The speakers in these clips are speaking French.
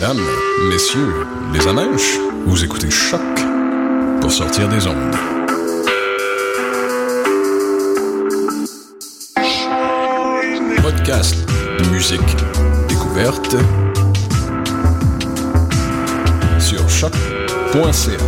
Mesdames, messieurs, les amèches, vous écoutez Choc pour sortir des ondes. Podcast, musique, découverte sur choc.ca.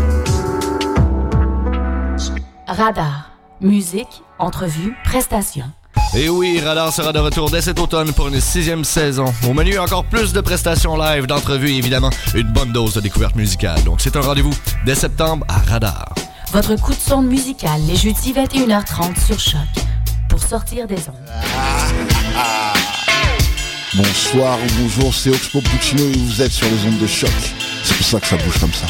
Radar. Musique, entrevue, prestations. Et oui, Radar sera de retour dès cet automne pour une sixième saison. Au menu, encore plus de prestations live, d'entrevues et évidemment une bonne dose de découverte musicale. Donc c'est un rendez-vous dès septembre à Radar. Votre coup de sonde musical les jeudis 21h30 sur Choc pour sortir des ondes. Bonsoir ou bonjour, c'est Oxpo Puccino et vous êtes sur les ondes de choc. C'est pour ça que ça bouge comme ça.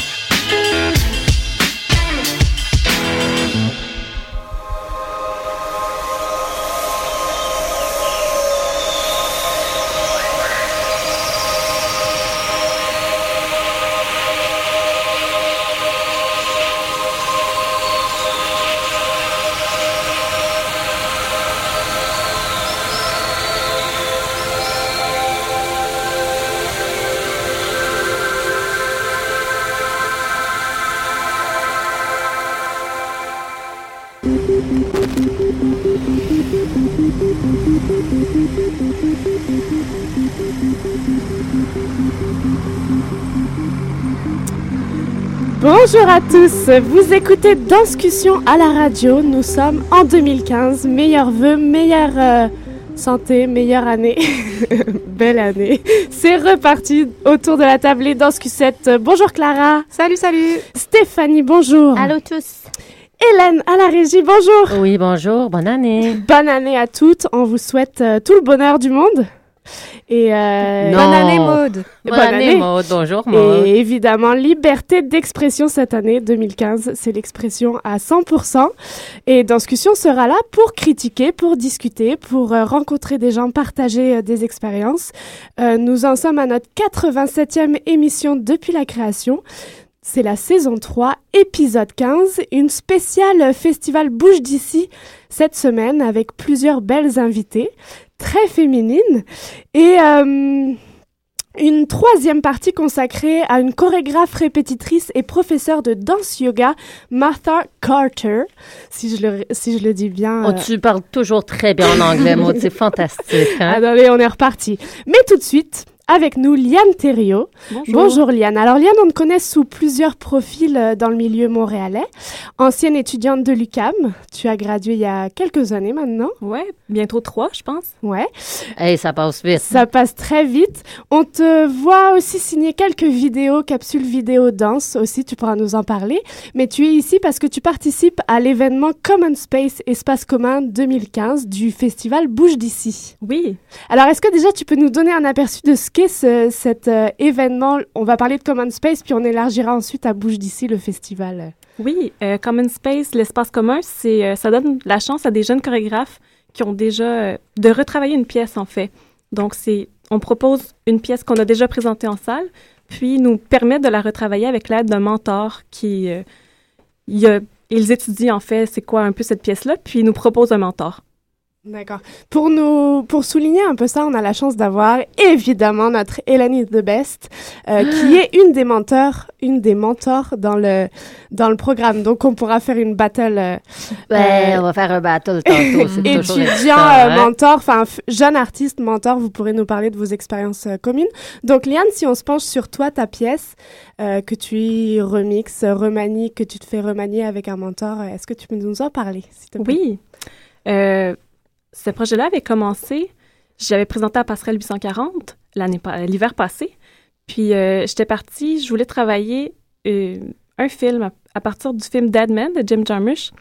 Bonjour à tous, vous écoutez Danscussion à la radio, nous sommes en 2015, meilleurs vœux, meilleure euh, santé, meilleure année, belle année. C'est reparti autour de la table les Danscusettes. Bonjour Clara. Salut, salut. Stéphanie, bonjour. Allô tous. Hélène à la régie, bonjour. Oui, bonjour, bonne année. Bonne année à toutes, on vous souhaite euh, tout le bonheur du monde. Et euh. Bonne année, Maude. Bonne, année, Maud. Bonjour, Maud. Et évidemment, liberté d'expression cette année 2015, c'est l'expression à 100%. Et Danscussion sera là pour critiquer, pour discuter, pour euh, rencontrer des gens, partager euh, des expériences. Euh, nous en sommes à notre 87e émission depuis la création. C'est la saison 3, épisode 15, une spéciale festival Bouge d'ici cette semaine avec plusieurs belles invitées, très féminines. Et euh, une troisième partie consacrée à une chorégraphe répétitrice et professeure de danse yoga, Martha Carter, si je le, si je le dis bien. Oh, euh, tu parles toujours très bien en anglais, Maud. C'est fantastique. Hein? Attendez, on est reparti. Mais tout de suite, avec nous, Liane Thériault. Bonjour. Liane. Alors Liane, on te connaît sous plusieurs profils euh, dans le milieu montréalais. Ancienne étudiante de l'UCAM, tu as gradué il y a quelques années maintenant. Ouais, bientôt trois, je pense. Ouais. Hey, ça passe vite. Ça passe très vite. On te voit aussi signer quelques vidéos, capsules vidéo danse aussi, tu pourras nous en parler. Mais tu es ici parce que tu participes à l'événement Common Space Espace commun 2015 du festival Bouge d'ici. Oui. Alors est-ce que déjà tu peux nous donner un aperçu de ce qu'est ce- cet euh, événement On va parler de Common Space puis on élargira ensuite à Bouge d'ici le festival. Oui, euh, Common Space, l'espace commun, c'est, euh, ça donne la chance à des jeunes chorégraphes qui ont déjà de retravailler une pièce en fait. Donc c'est, on propose une pièce qu'on a déjà présentée en salle, puis nous permet de la retravailler avec l'aide d'un mentor qui, ils étudient en fait c'est quoi un peu cette pièce-là, puis ils nous proposent un mentor. D'accord. Pour nous, pour souligner un peu ça, on a la chance d'avoir évidemment notre Elanie the Best, euh, qui est une des mentors, une des mentors dans le dans le programme. Donc on pourra faire une battle euh, Ben, euh, on va faire un battle tantôt. Étudiant, euh, hein? mentor, enfin jeune artiste, mentor. Vous pourrez nous parler de vos expériences euh, communes. Donc Liane, si on se penche sur toi, ta pièce euh, que tu remixes, remanies, que tu te fais remanier avec un mentor, est-ce que tu peux nous en parler, s'il te plaît? Oui. Euh, ce projet-là avait commencé, j'avais présenté à Passerelle 840 l'année pa- l'hiver passé. Puis euh, j'étais partie, je voulais travailler euh, un film à, partir du film Dead Man de Jim Jarmusch.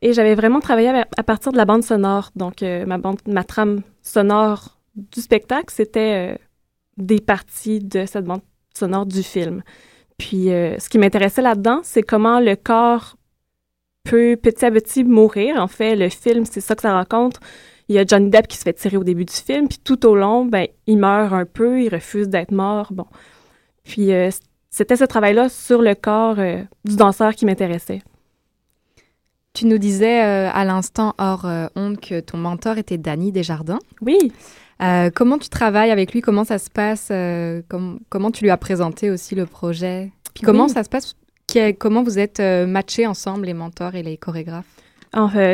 Et j'avais vraiment travaillé à partir de la bande sonore. Donc euh, ma, bande, ma trame sonore du spectacle, c'était euh, des parties de cette bande sonore du film. Puis euh, ce qui m'intéressait là-dedans, c'est comment le corps peut petit à petit mourir. En fait, le film, c'est ça que ça raconte. Il y a Johnny Depp qui se fait tirer au début du film, puis tout au long, ben, il meurt un peu, il refuse d'être mort. Bon. Puis euh, c'était ce travail-là sur le corps euh, du danseur qui m'intéressait. Tu nous disais euh, à l'instant hors onde que ton mentor était Danny Desjardins. Oui, comment tu travailles avec lui? Comment ça se passe com- Comment tu lui as présenté aussi le projet? Puis comment ça se passe Comment vous êtes euh, matchés ensemble, les mentors et les chorégraphes?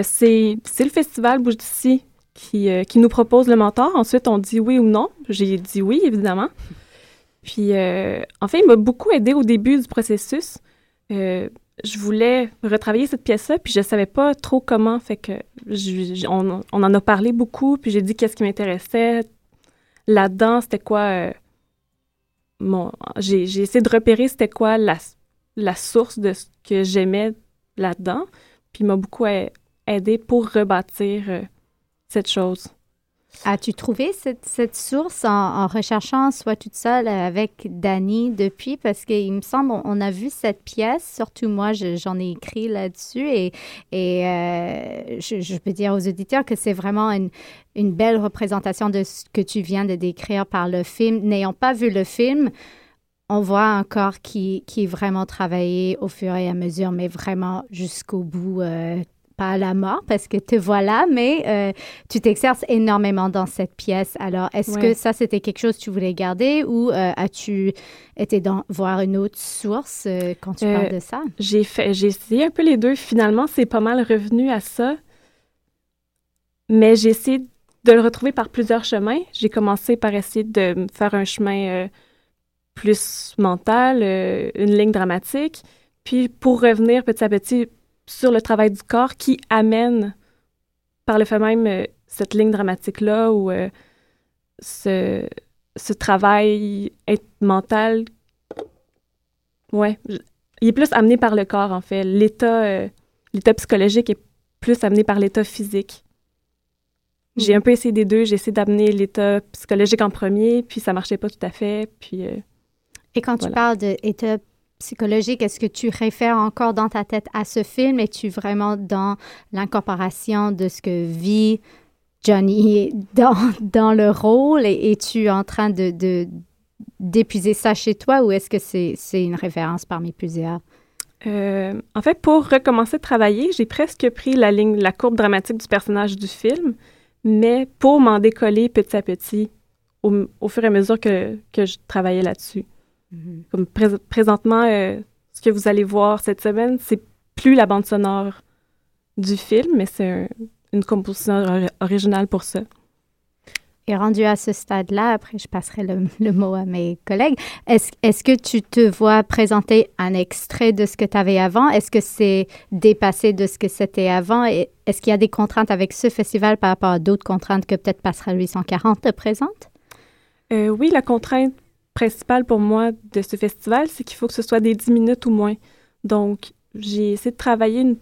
C'est le festival Bouge d'ici qui, euh, qui nous propose le mentor. Ensuite, on dit oui ou non. J'ai dit oui, évidemment. Puis, euh, en fait, il m'a beaucoup aidé au début du processus. Je voulais retravailler cette pièce-là, puis je savais pas trop comment. Fait que on, en a parlé beaucoup, puis j'ai dit qu'est-ce qui m'intéressait là-dedans, c'était quoi. j'ai essayé de repérer c'était quoi la, la source de ce que j'aimais là-dedans. Puis m'a beaucoup aidé pour rebâtir euh, cette chose. As-tu trouvé cette, source en, recherchant, soit toute seule avec Dani depuis? Parce qu'il me semble, on, a vu cette pièce, surtout moi, je- j'en ai écrit là-dessus et, euh, je, peux dire aux auditeurs que c'est vraiment une belle représentation de ce que tu viens de décrire par le film. N'ayant pas vu le film, on voit un corps qui, qui est vraiment travaillé au fur et à mesure, mais vraiment jusqu'au bout, euh, pas à la mort, parce que te voilà, mais euh, tu t'exerces énormément dans cette pièce. Alors, est-ce Ouais. que ça, c'était quelque chose que tu voulais garder ou euh, as-tu été dans, voir une autre source euh, quand tu parles de ça? J'ai fait, j'ai essayé un peu les deux. Finalement, c'est pas mal revenu à ça. Mais j'ai essayé de le retrouver par plusieurs chemins. J'ai commencé par essayer de faire un chemin plus mental, euh, une ligne dramatique, puis pour revenir petit à petit sur le travail du corps qui amène par le fait même euh, cette ligne dramatique-là ou euh, ce, ce travail mental. Ouais, il est plus amené par le corps, en fait. L'état, l'état psychologique est plus amené par l'état physique. J'ai un peu essayé des deux. J'ai essayé d'amener l'état psychologique en premier, puis ça marchait pas tout à fait. Puis Et quand tu parles d'état psychologique, est-ce que tu réfères encore dans ta tête à ce film? Es-tu vraiment dans l'incorporation de ce que vit Johnny dans, dans le rôle? Et es-tu en train de, de- d'épuiser ça chez toi ou est-ce que c'est, c'est une référence parmi plusieurs? Euh, en fait, pour recommencer de travailler, j'ai presque pris la ligne, la courbe dramatique du personnage du film, mais pour m'en décoller petit à petit au, au fur et à mesure que, que je travaillais là-dessus. Comme prés- présentement, euh, ce que vous allez voir cette semaine, c'est plus la bande sonore du film, mais c'est un- une composition ori- originale pour ça. Et rendu à ce stade-là, après je passerai le, le mot à mes collègues, est-ce, est-ce que tu te vois présenter un extrait de ce que tu avais avant? Est-ce que c'est dépassé de ce que c'était avant? Et est-ce qu'il y a des contraintes avec ce festival par rapport à d'autres contraintes que peut-être Passerelle 840 te présente? Euh, oui, la contrainte principale pour moi de ce festival, c'est qu'il faut que ce soit des 10 minutes ou moins. Donc, j'ai essayé de travailler une,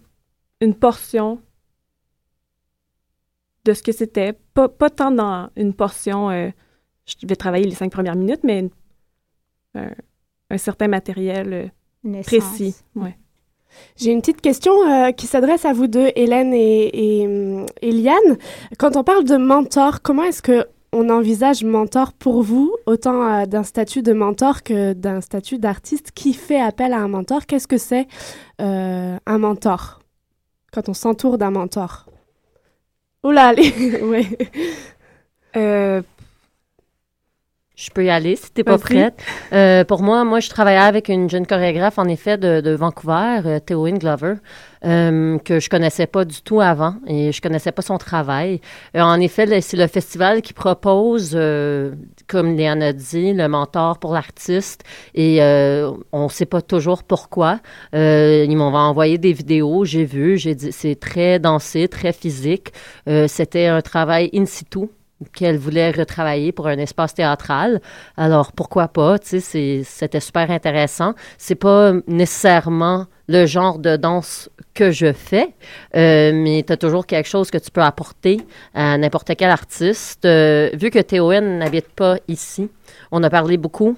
une portion de ce que c'était. Pas, pas tant dans une portion, euh, je vais travailler les cinq premières minutes, mais une- un, un certain matériel euh, Une précis. Ouais. J'ai une petite question euh, qui s'adresse à vous deux, Hélène et, et, hum, et Liane. Quand on parle de mentor, comment est-ce que on envisage mentor pour vous, autant euh, d'un statut de mentor que d'un statut d'artiste qui fait appel à un mentor. Qu'est-ce que c'est euh, un mentor? Quand on s'entoure d'un mentor. Oula, allez. Euh, Je peux y aller si t'es pas prête. Euh, pour moi, moi, je travaillais avec une jeune chorégraphe, en effet, de, de Vancouver, euh, Théoine Glover, euh, que je connaissais pas du tout avant et je connaissais pas son travail. Euh, en effet, c'est le festival qui propose, comme Léane a dit, le mentor pour l'artiste et on sait pas toujours pourquoi. Ils m'ont envoyé des vidéos, j'ai vu, j'ai dit, c'est très dansé, très physique. C'était un travail in situ qu'elle voulait retravailler pour un espace théâtral. Alors, pourquoi pas, tu sais, c'était super intéressant. C'est pas nécessairement le genre de danse que je fais, euh, mais tu as toujours quelque chose que tu peux apporter à n'importe quel artiste. Euh, vu que Théoine n'habite pas ici, on a parlé beaucoup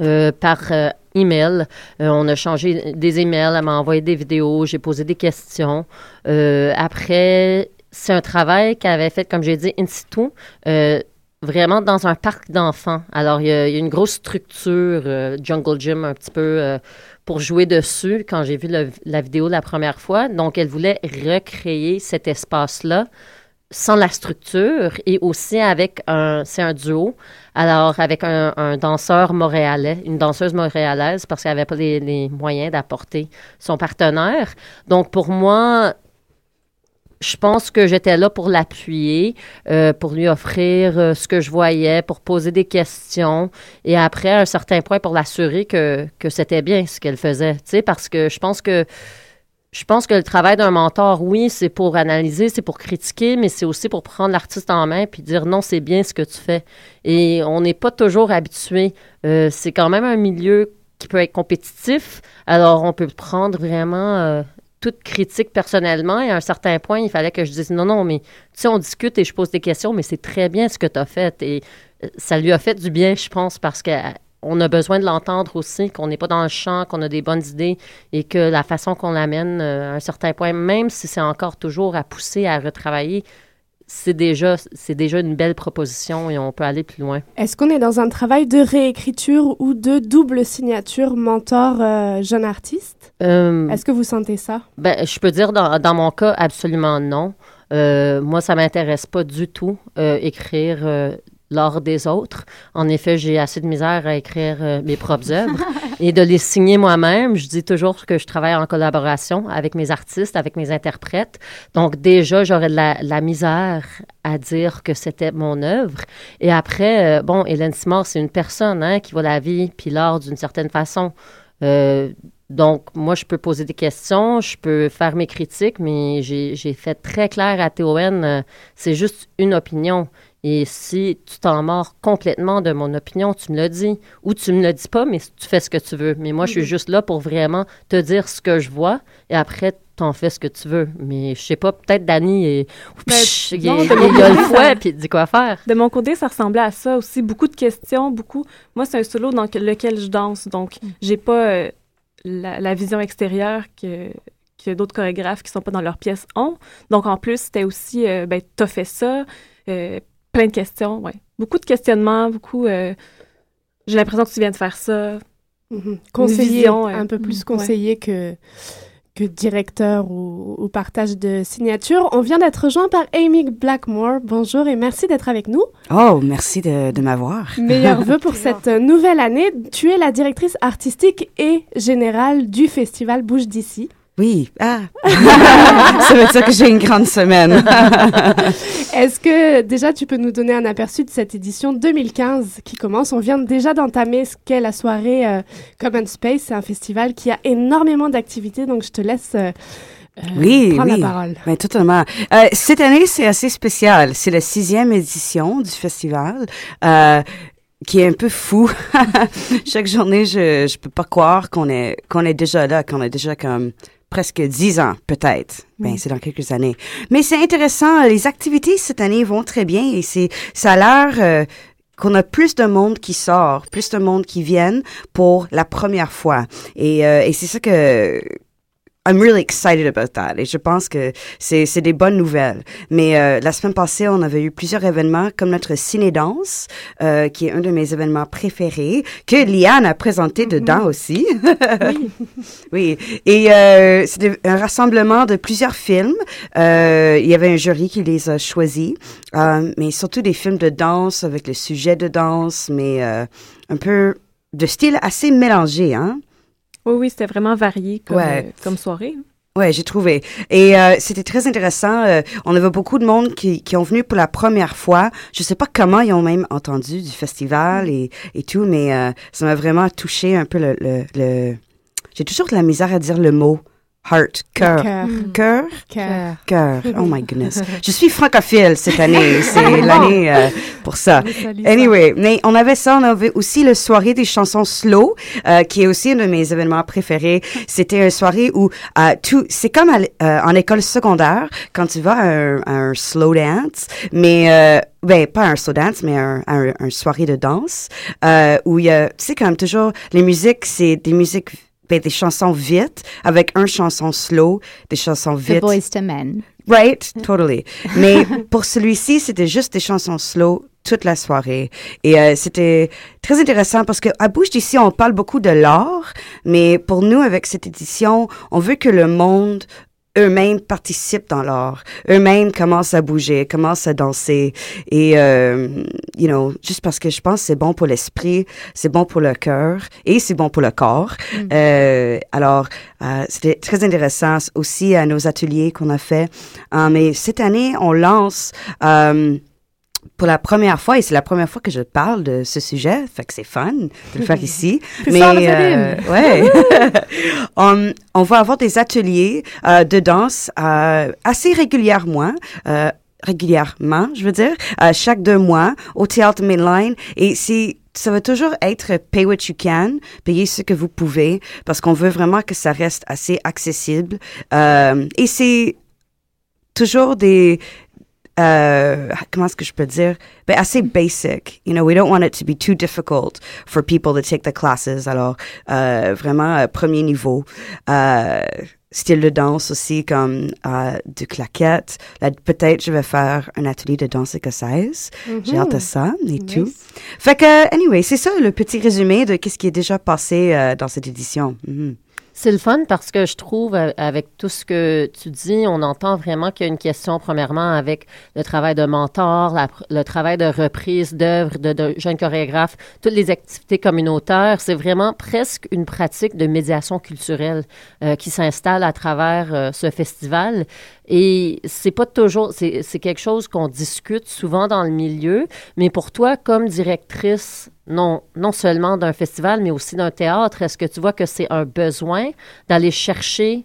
euh, par email. On a changé des emails, elle m'a envoyé des vidéos, j'ai posé des questions. Après, c'est un travail qu'elle avait fait, comme j'ai dit, in situ, euh, vraiment dans un parc d'enfants. Alors, il y, a une grosse structure, euh, Jungle Gym, un petit peu euh, pour jouer dessus quand j'ai vu la vidéo la première fois. Donc, elle voulait recréer cet espace-là sans la structure et aussi avec un, c'est un duo, alors avec un, danseur montréalais, une danseuse montréalaise parce qu'elle n'avait pas les moyens d'apporter son partenaire. Donc pour moi, je pense que j'étais là pour l'appuyer, euh, pour lui offrir euh, ce que je voyais, pour poser des questions et après, à un certain point, pour l'assurer que, que c'était bien ce qu'elle faisait. Tu sais, parce que je pense que je pense que le travail d'un mentor, oui, c'est pour analyser, c'est pour critiquer, mais c'est aussi pour prendre l'artiste en main puis dire non, c'est bien ce que tu fais. Et on n'est pas toujours habitué. Euh, c'est quand même un milieu qui peut être compétitif. Alors, on peut prendre vraiment toute critique personnellement. Et à un certain point, il fallait que je dise non, non, mais tu sais, on discute et je pose des questions, mais c'est très bien ce que tu as fait. Et euh, ça lui a fait du bien, je pense, parce que on a besoin de l'entendre aussi, qu'on n'est pas dans le champ, qu'on a des bonnes idées et que la façon qu'on l'amène euh, à un certain point, même si c'est encore toujours à pousser, à retravailler, c'est déjà, c'est déjà une belle proposition et on peut aller plus loin. Est-ce qu'on est dans un travail de réécriture ou de double signature mentor-jeune artiste? Euh, Est-ce que vous sentez ça? ben, je peux dire dans, dans mon cas, absolument non. Euh, moi, ça m'intéresse pas du tout euh, écrire euh, l'art des autres. En effet, j'ai assez de misère à écrire euh, mes propres œuvres et de les signer moi-même. Je dis toujours que je travaille en collaboration avec mes artistes, avec mes interprètes. Donc déjà, j'aurais de la, misère à dire que c'était mon œuvre. Et après, euh, bon, Hélène Simard, c'est une personne hein, qui voit la vie puis l'art d'une certaine façon. Euh, donc, moi, je peux poser des questions, je peux faire mes critiques, mais j'ai j'ai fait très clair à TON, euh, c'est juste une opinion. Et si tu t'en mords complètement de mon opinion, tu me le dis. Ou tu me le dis pas, mais tu fais ce que tu veux. Mais moi, je suis juste là pour vraiment te dire ce que je vois et après, t'en fais ce que tu veux. Mais je sais pas, peut-être Dani, est- Psh, il, non, il- a le fouet puis il dit quoi faire. De mon côté, ça ressemblait à ça aussi. Beaucoup de questions, beaucoup. Moi, c'est un solo dans que- lequel je danse, donc j'ai pas euh, la, la vision extérieure que, que d'autres chorégraphes qui sont pas dans leur pièce ont. Donc, en plus, c'était aussi, euh, ben, t'as fait ça, euh, plein de questions, ouais. Beaucoup de questionnements, beaucoup. euh, j'ai l'impression que tu viens de faire ça. Mhm. Conseiller, vision, euh, un peu plus ouais. conseiller que, que directeur ou, ou partage de signature. On vient d'être rejoint par Amy Blackmore. Bonjour et merci d'être avec nous. Oh, merci de, de m'avoir. Meilleurs vœux pour cette nouvelle année. Tu es la directrice artistique et générale du festival Bouge d'ici. Oui. Ah. Ça veut dire que j'ai une grande semaine. Est-ce que déjà tu peux nous donner un aperçu de cette édition 2015 qui commence? On vient déjà d'entamer ce qu'est la soirée euh, Common Space. C'est un festival qui a énormément d'activités, donc je te laisse euh, euh, Oui, prendre oui. la parole. Ben, totalement. Euh, cette année, c'est assez spécial. C'est la sixième édition du festival. Qui est un peu fou. Chaque journée, je je peux pas croire qu'on est qu'on est déjà là, qu'on a déjà comme presque dix ans peut-être. Ben c'est dans quelques années. Mais c'est intéressant. Les activités cette année vont très bien et c'est ça a l'air euh, qu'on a plus de monde qui sort, plus de monde qui viennent pour la première fois. Et, euh, et c'est ça que I'm really excited about that. Et je pense que c'est, c'est des bonnes nouvelles. Mais euh, la semaine passée, on avait eu plusieurs événements, comme notre ciné-danse, euh, qui est un de mes événements préférés, que Liane a présenté dedans aussi. Oui. oui. Et euh, c'était un rassemblement de plusieurs films. Euh, il y avait un jury qui les a choisis, euh, mais surtout des films de danse avec le sujet de danse, mais euh, un peu de style assez mélangé, hein. Oui, oui, c'était vraiment varié comme, Ouais. euh, comme soirée. Ouais, j'ai trouvé. Et euh, c'était très intéressant. Euh, on avait beaucoup de monde qui, qui ont venu pour la première fois. Je sais pas comment ils ont même entendu du festival et, et tout, mais euh, ça m'a vraiment touché un peu le... le, le- J'ai toujours de la misère à dire le mot heart, cœur. Cœur. Cœur? Cœur. Cœur. Oh my goodness. Je suis francophile cette année. C'est l'année euh, pour ça. Anyway, mais on avait ça, on avait aussi le soirée des chansons slow, euh, qui est aussi un de mes événements préférés. C'était une soirée où euh, tout, c'est comme à euh, en école secondaire quand tu vas à un, à un slow dance, mais euh, ben pas un slow dance, mais un, un, un soirée de danse euh, où il y a, tu sais comme toujours, les musiques c'est des musiques ben, des chansons vite avec un chanson slow, des chansons The vite. Boys to Men. Right, totally. Mais pour celui-ci, c'était juste des chansons slow toute la soirée. Et euh, c'était très intéressant parce que à Bouche d'ici, on parle beaucoup de l'art, mais pour nous, avec cette édition, on veut que le monde eux-mêmes participent dans l'art, eux-mêmes commencent à bouger, commencent à danser. Et, euh, you know, juste parce que je pense que c'est bon pour l'esprit, c'est bon pour le cœur et c'est bon pour le corps. Mm. Euh, alors, euh, c'était très intéressant aussi à nos ateliers qu'on a fait. Euh, mais cette année, on lance... Euh, pour la première fois, et c'est la première fois que je parle de ce sujet, fait que c'est fun de le faire ici. Mais euh, ouais, on, on va avoir des ateliers euh, de danse euh, assez régulièrement. Euh, régulièrement, je veux dire, euh, chaque deux mois au théâtre Mainline. Et c'est ça va toujours être pay what you can, payer ce que vous pouvez, parce qu'on veut vraiment que ça reste assez accessible. Euh, et c'est toujours des euh, comment est-ce que je peux dire? Ben, assez basic. You know, we don't want it to be too difficult for people to take the classes. Alors, euh, vraiment, euh, premier niveau. Euh, style de danse aussi, comme euh, du claquette. Là, peut-être je vais faire un atelier de danse écossaise. J'ai hâte à ça et tout. Fait que, anyway, c'est ça le petit résumé de qu'est-ce qui est déjà passé euh, dans cette édition. Mhm. C'est le fun parce que je trouve, euh, avec tout ce que tu dis, on entend vraiment qu'il y a une question, premièrement, avec le travail de mentor, la- le travail de reprise d'œuvres de, jeunes chorégraphes, toutes les activités communautaires. C'est vraiment presque une pratique de médiation culturelle euh, qui s'installe à travers euh, ce festival. Et c'est pas toujours, c'est quelque chose qu'on discute souvent dans le milieu, mais pour toi, comme directrice, non, non seulement d'un festival, mais aussi d'un théâtre, est-ce que tu vois que c'est un besoin d'aller chercher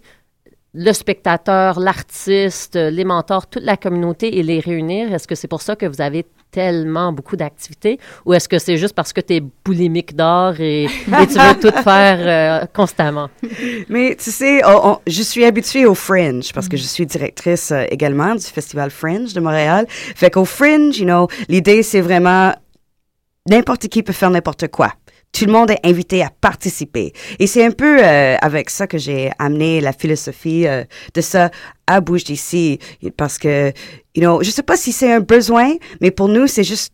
le spectateur, l'artiste, les mentors, toute la communauté et les réunir? Est-ce que c'est pour ça que vous avez tellement beaucoup d'activités? Ou est-ce que c'est juste parce que tu es boulimique d'art et, et tu veux tout faire euh, constamment? Mais tu sais, on- on- je suis habituée au Fringe parce que je suis directrice euh, également du Festival Fringe de Montréal. Fait qu'au Fringe, you know, l'idée c'est vraiment n'importe qui peut faire n'importe quoi. Tout le monde est invité à participer. Et c'est un peu euh, avec ça que j'ai amené la philosophie euh, de ça à Bouge d'ici. Parce que, you know, je sais pas si c'est un besoin, mais pour nous, c'est juste,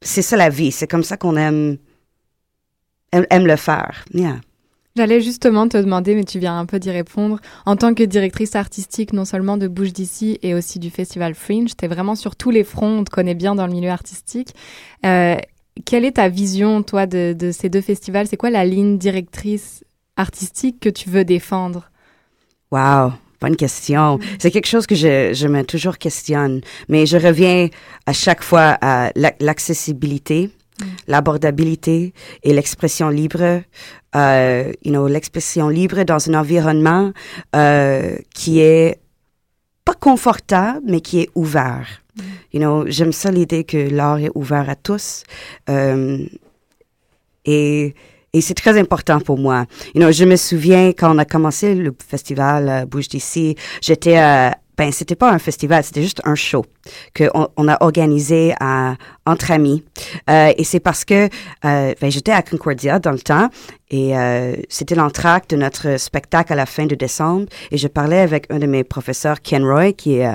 c'est ça la vie. C'est comme ça qu'on aime, aime, le faire. Yeah. J'allais justement te demander, mais tu viens un peu d'y répondre. En tant que directrice artistique, non seulement de Bouge d'ici et aussi du Festival Fringe, tu es vraiment sur tous les fronts, on te connaît bien dans le milieu artistique. Euh, quelle est ta vision, toi, de, de ces deux festivals? C'est quoi la ligne directrice artistique que tu veux défendre? Wow, bonne question. C'est quelque chose que je, je me toujours questionne, mais je reviens à chaque fois à la- l'accessibilité, l'abordabilité et l'expression libre. Euh, you know, l'expression libre dans un environnement euh, qui est pas confortable, mais qui est ouvert. You know, j'aime ça l'idée que l'art est ouvert à tous. Euh, et, et c'est très important pour moi. You know, je me souviens quand on a commencé le festival Bouge d'ici, j'étais ben c'était pas un festival, c'était juste un show que on, a organisé entre amis. Euh, et c'est parce que euh, ben, j'étais à Concordia dans le temps et c'était l'entracte de notre spectacle à la fin de décembre et je parlais avec un de mes professeurs Ken Roy qui est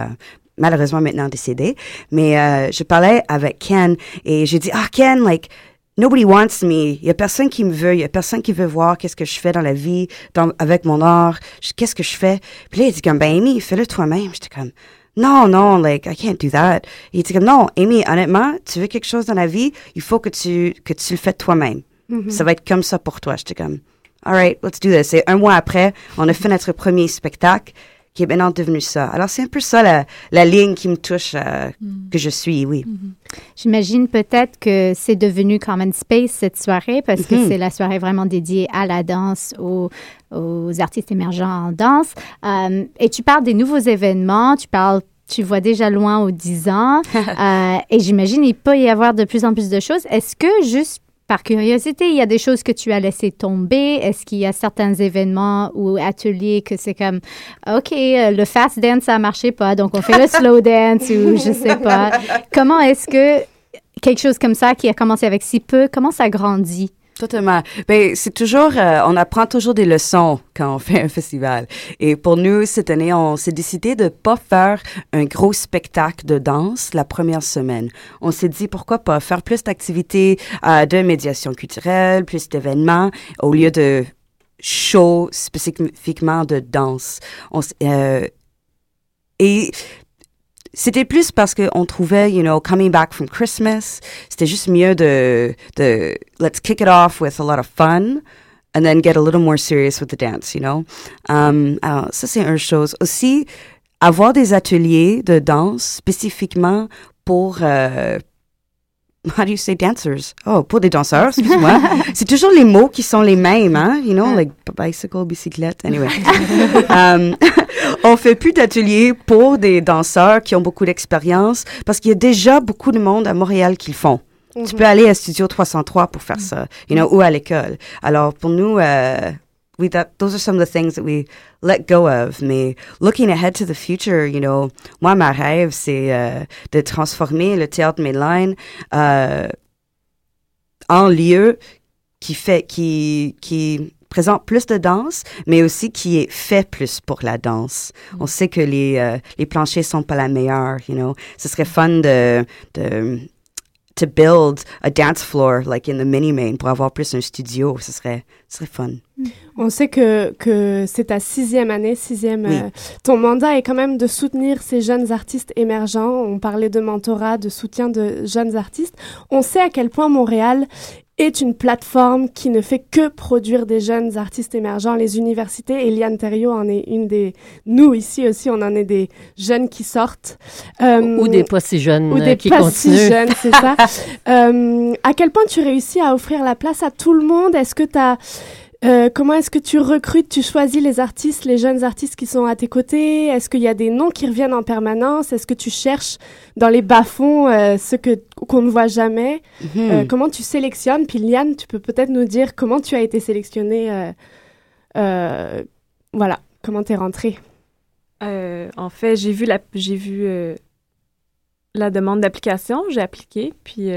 malheureusement maintenant décédé, mais euh, je parlais avec Ken et j'ai dit ah Ken like Nobody wants me. Il y a personne qui me veut. Il y a personne qui veut voir qu'est-ce que je fais dans la vie, dans, avec mon art. Qu'est-ce que je fais? Puis là, il dit comme, ben, Amy, fais-le toi-même. J'étais comme, non, non, like, I can't do that. Il dit comme, non, Amy, honnêtement, tu veux quelque chose dans la vie, il faut que tu, que tu le fais toi-même. Mhm. Ça va être comme ça pour toi. J'étais comme, all right, let's do this. Et un mois après, on a fait notre premier spectacle qui est maintenant devenu ça. Alors, c'est un peu ça la, la ligne qui me touche, euh, que je suis, oui. J'imagine peut-être que c'est devenu Common Space cette soirée parce que Mhm. c'est la soirée vraiment dédiée à la danse, aux, aux artistes émergents en danse. Euh, et tu parles des nouveaux événements, tu parles, tu vois déjà loin aux 10 ans. Euh, et j'imagine il peut y avoir de plus en plus de choses. Est-ce que juste par curiosité, il y a des choses que tu as laissé tomber? Est-ce qu'il y a certains événements ou ateliers que c'est comme, OK, euh, le fast dance, ça marché pas, donc on fait le slow dance ou je sais pas. Comment est-ce que quelque chose comme ça qui a commencé avec si peu, comment ça grandit? Totalement. Ben, c'est toujours, euh, on apprend toujours des leçons quand on fait un festival. Et pour nous, cette année, on s'est décidé de pas faire un gros spectacle de danse la première semaine. On s'est dit pourquoi pas faire plus d'activités euh, de médiation culturelle, plus d'événements, au lieu de show spécifiquement de danse. On, euh, et c'était plus parce qu'on trouvait, you know, coming back from Christmas, c'était juste mieux de, de, let's kick it off with a lot of fun and then get a little more serious with the dance, you know? Um, ça, c'est une chose. Aussi, avoir des ateliers de danse spécifiquement pour, euh, how do you say dancers? Oh, pour des danseurs, excuse-moi. c'est toujours les mots qui sont les mêmes, hein, you know, like bicycle, bicyclette, anyway. um, on fait plus d'ateliers pour des danseurs qui ont beaucoup d'expérience parce qu'il y a déjà beaucoup de monde à Montréal qui le font. Tu peux aller à Studio 303 pour faire ça, you know, ou à l'école. Alors, pour nous, euh, we that those are some of the things that we let go of. Mais looking ahead to the future, you know, moi, ma rêve, c'est euh, de transformer le théâtre mainline euh, en lieu qui fait, qui, qui présente plus de danse, mais aussi qui est fait plus pour la danse. On sait que les, euh, les planchers sont pas la meilleure, you know. Ce serait fun de, de to build a dance floor like in the mini main pour avoir plus un studio, ce serait, ce serait fun. On sait que, que c'est ta sixième année, sixième. Oui. euh, ton mandat est quand même de soutenir ces jeunes artistes émergents. On parlait de mentorat, de soutien de jeunes artistes. On sait à quel point Montréal est une plateforme qui ne fait que produire des jeunes artistes émergents. Les universités, Eliane Thériault en est une des... Nous, ici aussi, on en est des jeunes qui sortent. Euh, Ou des pas si jeunes ou euh, des qui pas continuent. si jeunes, c'est ça. Euh, à quel point tu réussis à offrir la place à tout le monde? Est-ce que tu as euh, comment est-ce que tu recrutes, tu choisis les artistes, les jeunes artistes qui sont à tes côtés? Est-ce qu'il y a des noms qui reviennent en permanence? Est-ce que tu cherches dans les bas-fonds euh, ceux que qu'on ne voit jamais? Mhm. Euh, Comment tu sélectionnes? Puis Liane, tu peux peut-être nous dire comment tu as été sélectionnée euh, euh, Voilà, comment t'es rentrée? Euh, en fait, j'ai vu la, j'ai vu euh, la demande d'application, j'ai appliqué, puis.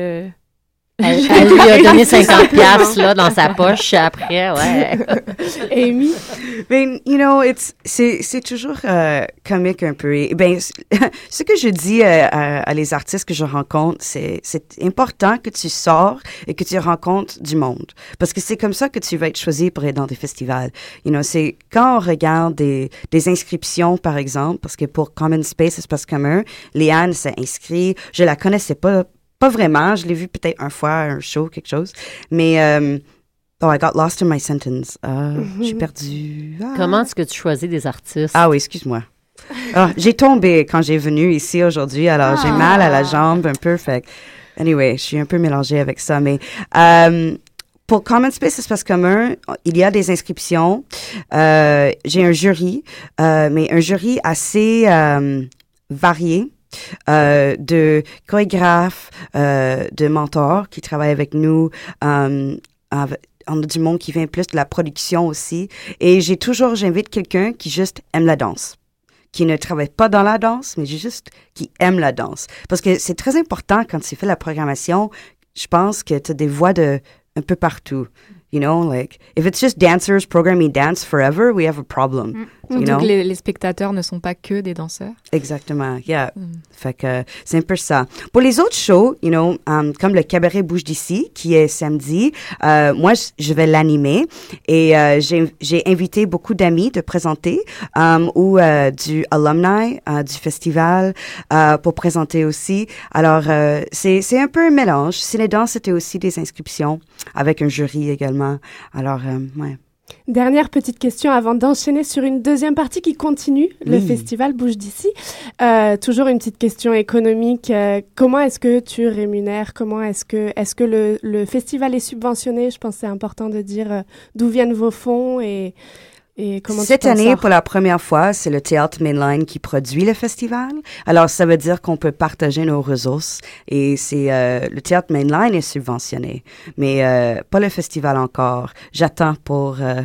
Elle, elle lui a donné 50 piastres, là, dans sa poche après, ouais. Amy? Ben, you know, it's, c'est, c'est toujours euh, comique un peu. Et, ben, ce que je dis euh, à, à les artistes que je rencontre, c'est, c'est important que tu sors et que tu rencontres du monde. Parce que c'est comme ça que tu vas être choisi pour être dans des festivals. You know, c'est quand on regarde des, des inscriptions, par exemple, parce que pour Common Space, Espace commun, Léane s'est inscrite. Je la connaissais pas, pas vraiment. Je l'ai vue peut-être un fois, un show, quelque chose. Mais, euh, Oh, I got lost in my sentence. Ah, Je suis perdue. Ah. Comment est-ce que tu choisis des artistes? Ah oui, excuse-moi. Ah, j'ai tombé quand j'ai venu ici aujourd'hui, alors j'ai mal à la jambe un peu. Fait anyway, je suis un peu mélangée avec ça. Mais euh, pour Common Space Espace commun, il y a des inscriptions. Euh, j'ai un jury, euh, mais un jury assez euh, varié. Euh, de chorégraphes, euh, de mentors qui travaillent avec nous, euh, on a du monde qui vient plus de la production aussi. Et j'ai toujours, j'invite quelqu'un qui juste aime la danse, qui ne travaille pas dans la danse, mais juste qui aime la danse. Parce que c'est très important quand tu fais la programmation, je pense que tu as des voix de un peu partout. You know, like, if it's just dancers programming dance forever, we have a problem. You Surtout know? que les, les spectateurs ne sont pas que des danseurs. Exactement, yeah. Fait que c'est un peu ça. Pour les autres shows, you know, um, comme le cabaret bouge d'ici, qui est samedi, euh, moi, je- vais l'animer et euh, j'ai invité beaucoup d'amis de présenter um, ou euh, du alumni euh, du festival euh, pour présenter aussi. Alors, euh, c'est un peu un mélange. Cinédance, c'était aussi des inscriptions avec un jury également. Alors, euh, ouais. Dernière petite question avant d'enchaîner sur une deuxième partie qui continue. Le festival bouge d'ici. Euh, toujours une petite question économique. Euh, comment est-ce que tu rémunères? Comment est-ce que, est-ce que le, le festival est subventionné? Je pense que c'est important de dire euh, d'où viennent vos fonds et, et comment Cette année, sors? pour la première fois, c'est le Théâtre Mainline qui produit le festival. Alors, ça veut dire qu'on peut partager nos ressources. Et c'est euh, le Théâtre Mainline est subventionné, mais euh, pas le festival encore. J'attends pour. euh,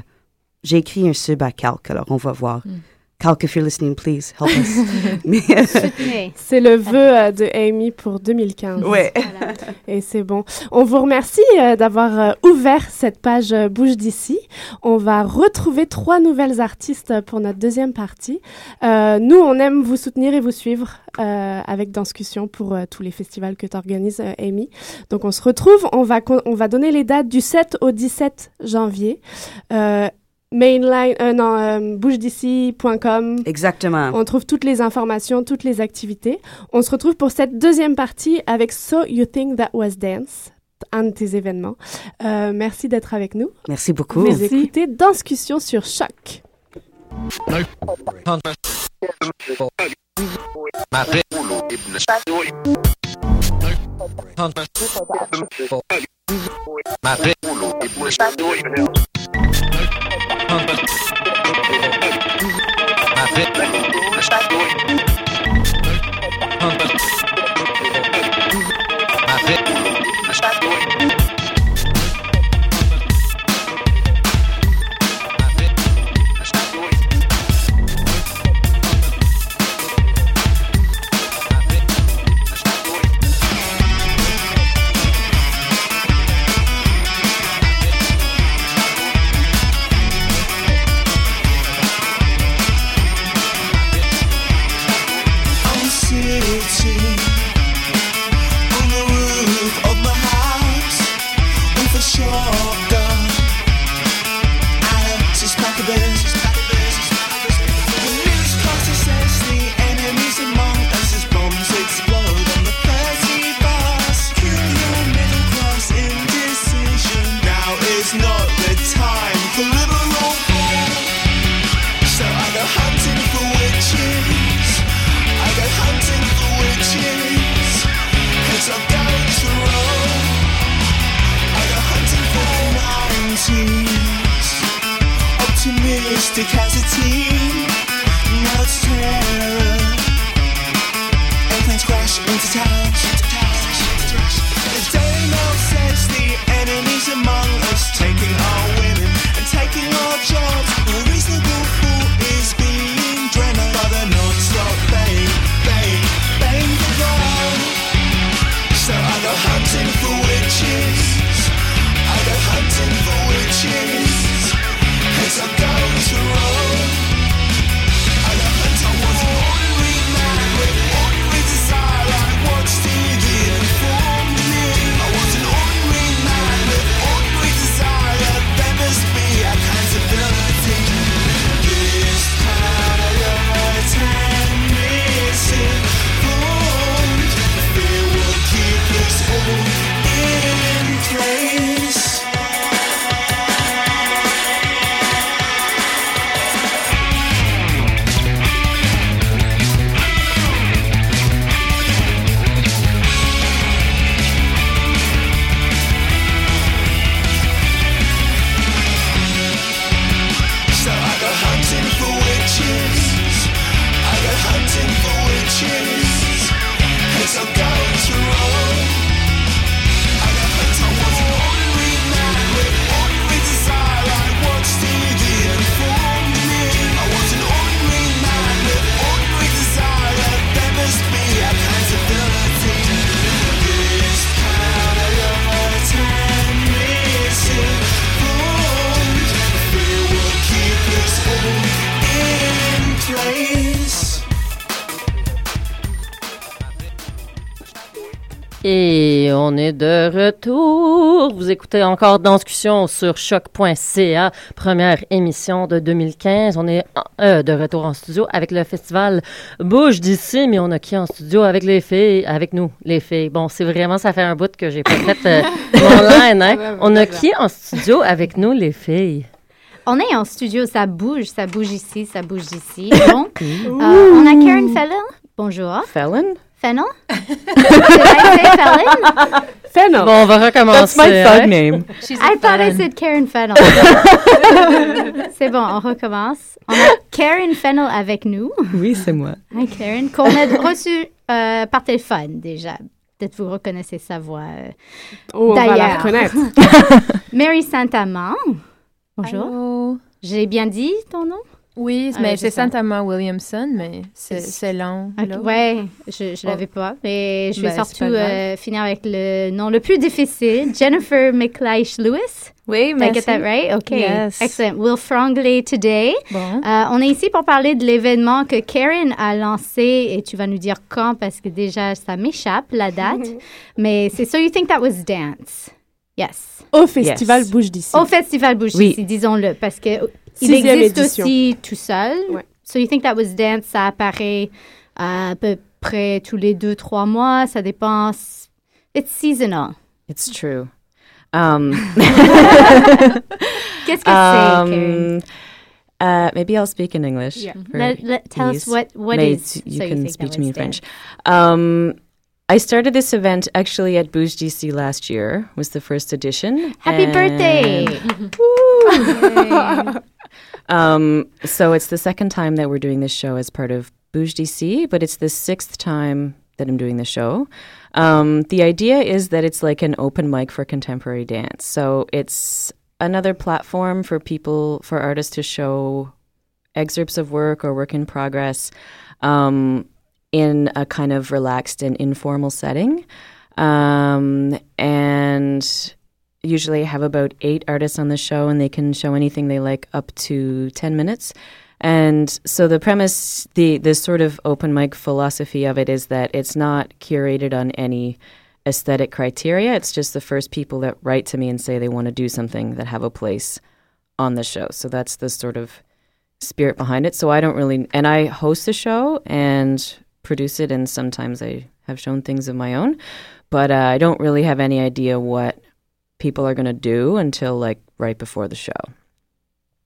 J'ai écrit un sub à Calc, alors on va voir. Calc, if you're listening, please help us. C'est le vœu euh, de Amy pour 2015. Ouais. Et c'est bon. On vous remercie euh, d'avoir euh, ouvert cette page euh, Bouge d'ici. On va retrouver trois nouvelles artistes pour notre deuxième partie. Euh, nous, on aime vous soutenir et vous suivre euh, avec Danscussion pour euh, tous les festivals que tu organises, Amy. Donc, on se retrouve. On va, on va donner les dates du 7 au 17 janvier. Mainline, euh, non, euh, bouged'ici.com. Exactement. On trouve toutes les informations, toutes les activités. On se retrouve pour cette deuxième partie avec So You Think That Was Dance, un de tes événements. Euh, merci d'être avec nous. Merci beaucoup. Vous écoutez Danscussion sur Choc. I'm Optimistic as Et on est de retour. Vous écoutez encore Danscussion sur choc.ca, première émission de 2015. On est euh, de retour en studio avec le festival Bouge d'ici, mais on a qui en studio avec les filles, avec nous, les filles. Bon, c'est vraiment, ça fait un bout que j'ai pas fait euh, mon line. hein. On a qui en studio avec nous, les filles? On est en studio, ça bouge, ça bouge ici, ça bouge ici. Donc, euh, on a Karen Fallon. Bonjour. Fallon? Fennel? Did I say Fallon? Fennel. Bon, on va recommencer. That's my thug hein. name. I thought I said Karen Fennel. C'est bon, on recommence. On a Karen Fennel avec nous. Oui, c'est moi. Hi Karen, qu'on a reçu euh, par téléphone déjà. Peut-être vous reconnaissez sa voix. euh, Oh, on va la reconnaître. Mary Saint-Amand. Bonjour. J'ai bien dit ton nom? Oui, Ah, mais c'est. Santama Williamson, mais c'est long. Ok, là. ouais, je ne Oh. l'avais pas. Mais je vais Ben, surtout euh, finir avec le nom le plus difficile, Jennifer McLeish-Lewis. Oui, Did I merci. get that right? OK. Yes. Excellent. We'll franglais today. Bon. Euh, on est ici pour parler de l'événement que Karen a lancé et tu vas nous dire quand parce que déjà ça m'échappe la date. Mais c'est So You Think That Was Dance. Yes. Au festival Bouge d'ici. Au festival Bouge Oui. d'ici, disons-le, parce que il Sixième existe édition. aussi tout seul. Ouais. So you think that was dance, ça apparaît à peu près tous les deux, trois mois, ça dépend. It's seasonal. It's true. Um, Qu'est-ce que c'est, Karen? um, uh, maybe I'll speak in English. Yeah. for Let- let- tell us what- what May is- t- You so can think speak to me in was French. Um, I started this event actually at Bouge DC last year. Was the first edition. Happy and- birthday! Um, so it's the second time that we're doing this show as part of Bouge DC, but it's the sixth time that I'm doing the show. Um, the idea is that it's like an open mic for contemporary dance. So it's another platform for people, for artists to show excerpts of work or work in progress um, in a kind of relaxed and informal setting. Um, and usually have about eight artists on the show, and they can show anything they like up to 10 minutes. And so the premise, the, the sort of open mic philosophy of it is that it's not curated on any aesthetic criteria. It's just the first people that write to me and say they want to do something that have a place on the show. So that's the sort of spirit behind it. So I don't really, and I host the show and produce it, and sometimes I have shown things of my own, but uh, I don't really have any idea what people are going to do until like right before the show.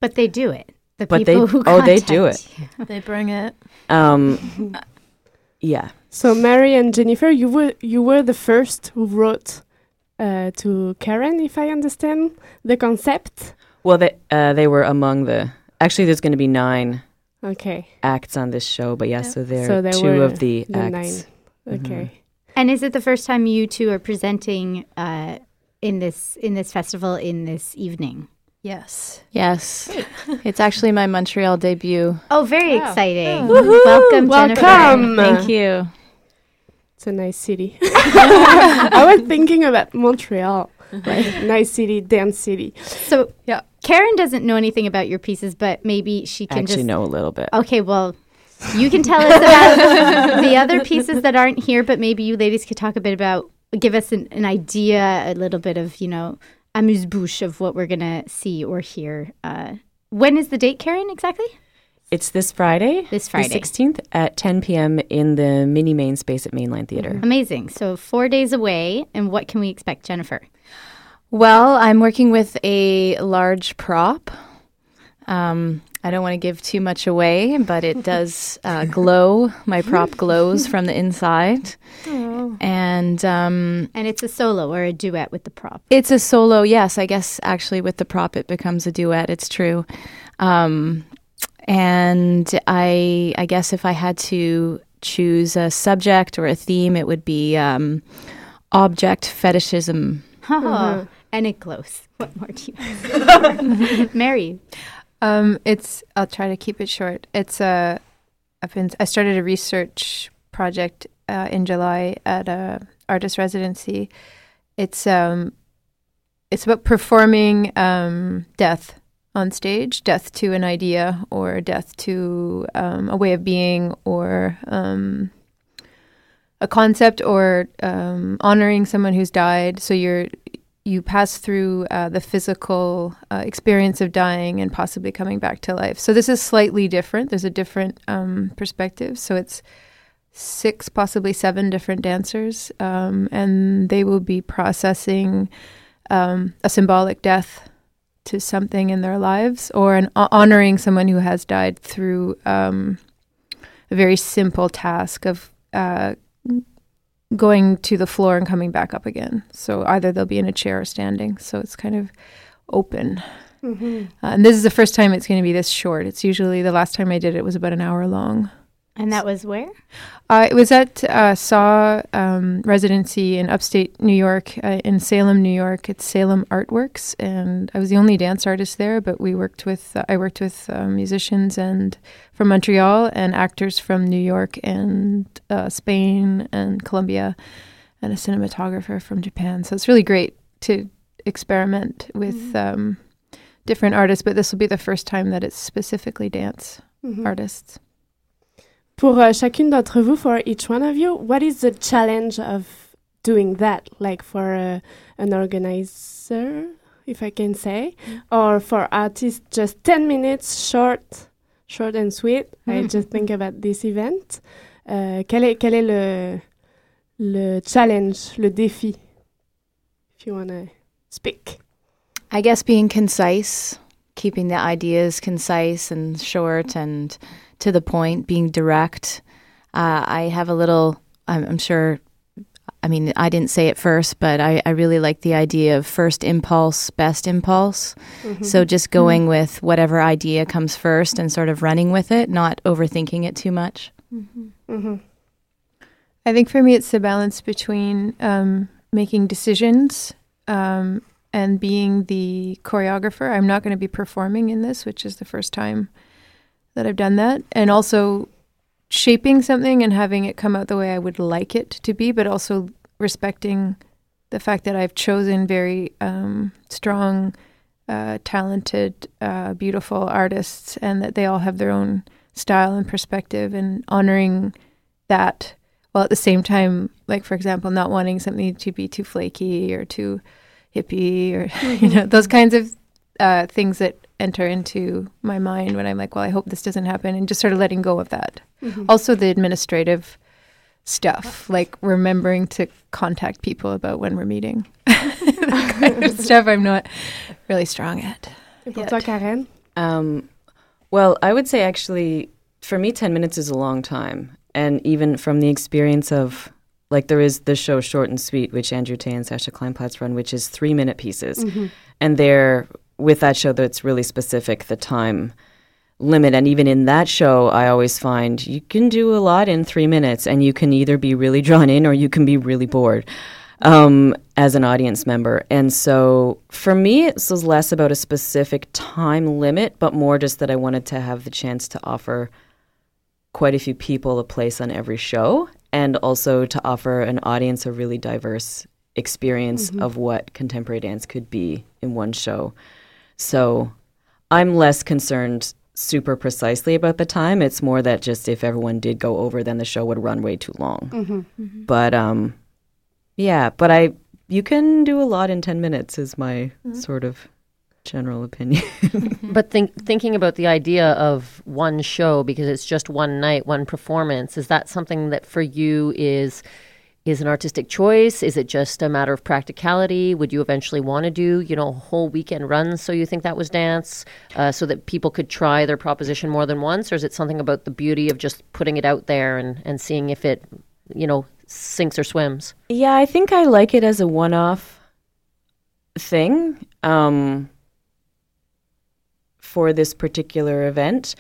But they do it. The But people they- who oh, they do it. you. They bring it. Um, yeah. So Mary and Jennifer, you were you were the first who wrote uh, to Karen, if I understand the concept. Well, they uh, they were among the. Actually, there's going to be nine Okay. acts on this show, but yeah, so they're So there two were of the, the acts. nine. Okay. And is it the first time you two are presenting uh, in this in this festival in this evening? Yes. Yes. it's actually my Montreal debut. Oh, very Wow. exciting! Woohoo! Welcome, Jennifer. Welcome. Thank you. It's a nice city. I was thinking about Montreal. Like, nice city, dance city. So, yeah, Karen doesn't know anything about your pieces, but maybe she I can actually just know a little bit. Okay, well, you can tell us about the other pieces that aren't here, but maybe you ladies could talk a bit about, give us an, an idea, a little bit of, you know, amuse-bouche of what we're going to see or hear. Uh, when is the date, Karen, exactly? It's this Friday, This Friday. the 16th at 10 p.m. in the mini main space at Mainline Theater. Amazing. So, four days away, and what can we expect, Jennifer? Well, I'm working with a large prop. Um, I don't want to give too much away, but it does uh, glow. My prop glows from the inside. And um, And it's a solo or a duet with the prop. It's a solo, yes. I guess actually with the prop it becomes a duet. It's true. Um, and I, I guess if I had to choose a subject or a theme, it would be um, object fetishism. Oh, and it glows. What more do you have? Mary. Um, it's. I'll try to keep it short. It's a. I've been. I started a research project uh, in July at a artist residency. It's um. It's about performing um, death on stage, death to an idea, or death to um, a way of being, or um, a concept, or um, honoring someone who's died. So you're you pass through uh, the physical uh, experience of dying and possibly coming back to life. So this is slightly different. There's a different um, perspective. So it's six, possibly seven different dancers, um, and they will be processing um, a symbolic death to something in their lives or an honoring someone who has died through um, a very simple task of uh, going to the floor and coming back up again. So either they'll be in a chair or standing. So it's kind of open. Mhm. Uh, and this is the first time it's going to be this short. It's usually the last time I did it was about an hour long. And that was where? Uh, it was at uh, Saw um, residency in upstate New York, uh, in Salem, New York. It's Salem Artworks, and I was the only dance artist there. But we worked with uh, I worked with uh, musicians and from Montreal and actors from New York and uh, Spain and Colombia, and a cinematographer from Japan. So it's really great to experiment with um, different artists. But this will be the first time that it's specifically dance Mhm. artists. Pour euh, chacune d'entre vous, for each one of you, what is the challenge of doing that? Like for uh, an organizer, if I can say, or for artists, just 10 minutes short, short and sweet. I Mhm. just think about this event. Euh, quel est, quel est le, le challenge, le défi? If you want to speak. I guess being concise, keeping the ideas concise and short and to the point, being direct. Uh, I have a little, I'm, I'm sure, I mean, I didn't say it first, but I, I really like the idea of first impulse, best impulse. Mhm. So just going with whatever idea comes first and sort of running with it, not overthinking it too much. Mm-hmm. I think for me, it's the balance between um, making decisions um, and being the choreographer. I'm not going to be performing in this, which is the first time that I've done that, and also shaping something and having it come out the way I would like it to be, but also respecting the fact that I've chosen very um, strong, uh, talented, uh, beautiful artists, and that they all have their own style and perspective, and honoring that while at the same time, like for example, not wanting something to be too flaky or too hippie or you know those kinds of uh, things that enter into my mind when I'm like, well, I hope this doesn't happen, and just sort of letting go of that. Mhm. Also, the administrative stuff, like remembering to contact people about when we're meeting. that kind of stuff I'm not really strong at. Et pour toi, Karen? Um, well, I would say actually, for me, 10 minutes is a long time. And even from the experience of, like, there is the show Short and Sweet, which Andrew Tay and Sasha Kleinplatz run, which is three minute pieces. Mhm. And they're, with that show, that's really specific, the time limit. And even in that show, I always find you can do a lot in three minutes, and you can either be really drawn in or you can be really bored um, as an audience member. And so for me, it was less about a specific time limit, but more just that I wanted to have the chance to offer quite a few people a place on every show and also to offer an audience a really diverse experience Mhm. of what contemporary dance could be in one show. So I'm less concerned super precisely about the time. It's more that just if everyone did go over, then the show would run way too long. Mhm. But um, yeah, but I you can do a lot in ten minutes is my sort of general opinion. but think, thinking about the idea of one show because it's just one night, one performance, is that something that for you is is an artistic choice? Is it just a matter of practicality? Would you eventually want to do, you know, whole weekend runs? So you think that was dance, uh, so that people could try their proposition more than once, or is it something about the beauty of just putting it out there and and seeing if it, you know, sinks or swims? Yeah, I think I like it as a one-off thing um, for this particular event.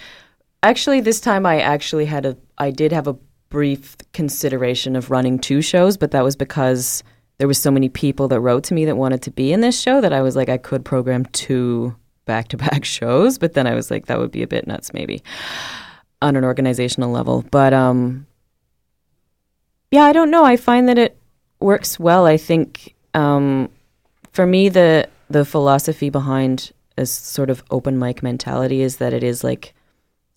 Actually, this time I actually had a I did have a brief consideration of running two shows, but that was because there was so many people that wrote to me that wanted to be in this show that I was like I could program two back-to-back shows, but then I was like that would be a bit nuts maybe on an organizational level. But um yeah, I don't know. I find that it works well. I think um, for me, the the philosophy behind a sort of open mic mentality is that it is like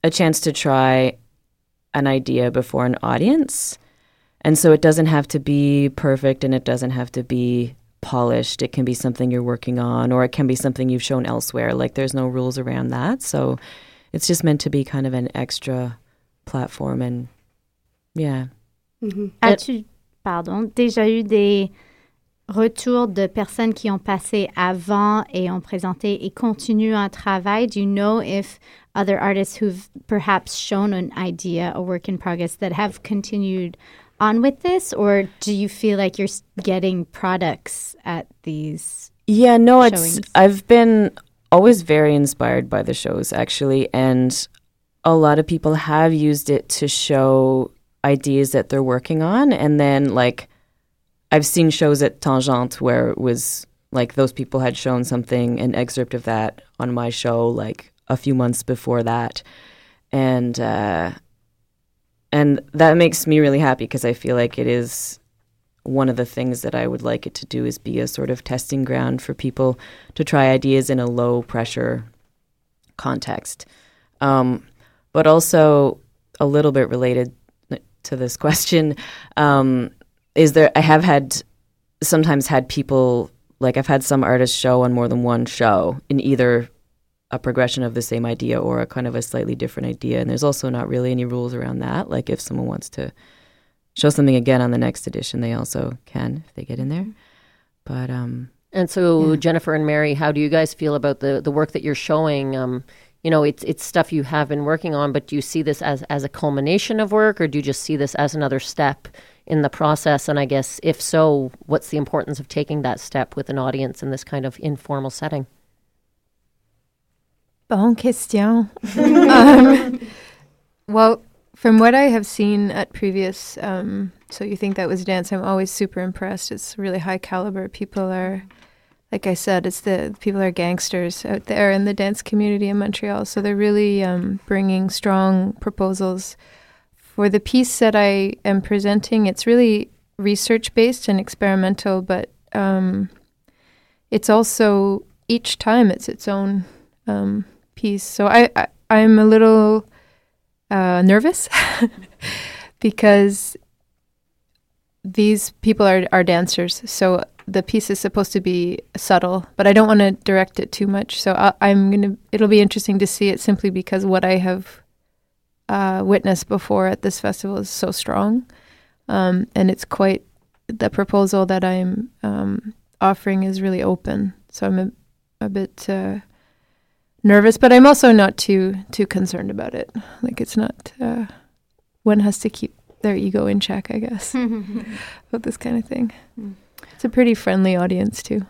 a chance to try an idea before an audience, and so it doesn't have to be perfect and it doesn't have to be polished. It can be something you're working on, or it can be something you've shown elsewhere. Like there's no rules around that, so it's just meant to be kind of an extra platform and yeah. Mm-hmm. As-tu, pardon, déjà eu des retours de personnes qui ont passé avant et ont présenté et continuent un travail? Do you know if other artists who've perhaps shown an idea, a work in progress, that have continued on with this? Or do you feel like you're getting products at these? Yeah, no, it's? I've been always very inspired by the shows actually and a lot of people have used it to show ideas that they're working on and then like I've seen shows at Tangente where it was like those people had shown something an excerpt of that on my show like a few months before that and uh and that makes me really happy because I feel like it is one of the things that I would like it to do is be a sort of testing ground for people to try ideas in a low pressure context. Um, but also a little bit related to this question um, is there I have had sometimes had people like I've had some artists show on more than one show in either a progression of the same idea or a kind of a slightly different idea. And there's also not really any rules around that. Like if someone wants to show something again on the next edition, they also can if they get in there. But um, And so, Jennifer and Mary, how do you guys feel about the, the work that you're showing? Um, you know, it's it's stuff you have been working on, but do you see this as as a culmination of work, or do you just see this as another step in the process? And I guess, if so, what's the importance of taking that step with an audience in this kind of informal setting? Bonne question. um, well, from what I have seen at previous, um, so you think that was dance? I'm always super impressed. It's really high caliber. People are, like I said, it's the people are gangsters out there in the dance community in Montreal. So they're really um, bringing strong proposals. For the piece that I am presenting, it's really research based and experimental, but um, it's also each time it's its own um, piece. So I, I I'm a little uh, nervous because these people are are dancers. So the piece is supposed to be subtle, but I don't want to direct it too much. So I, I'm gonna. It'll be interesting to see it simply because what I have uh, witnessed before at this festival is so strong, um, and it's quite. The proposal that I'm um, offering is really open, so I'm a, a bit uh, nervous, but I'm also not too too concerned about it. Like it's not. Uh, one has to keep their ego in check, I guess, about this kind of thing. It's a pretty friendly audience too.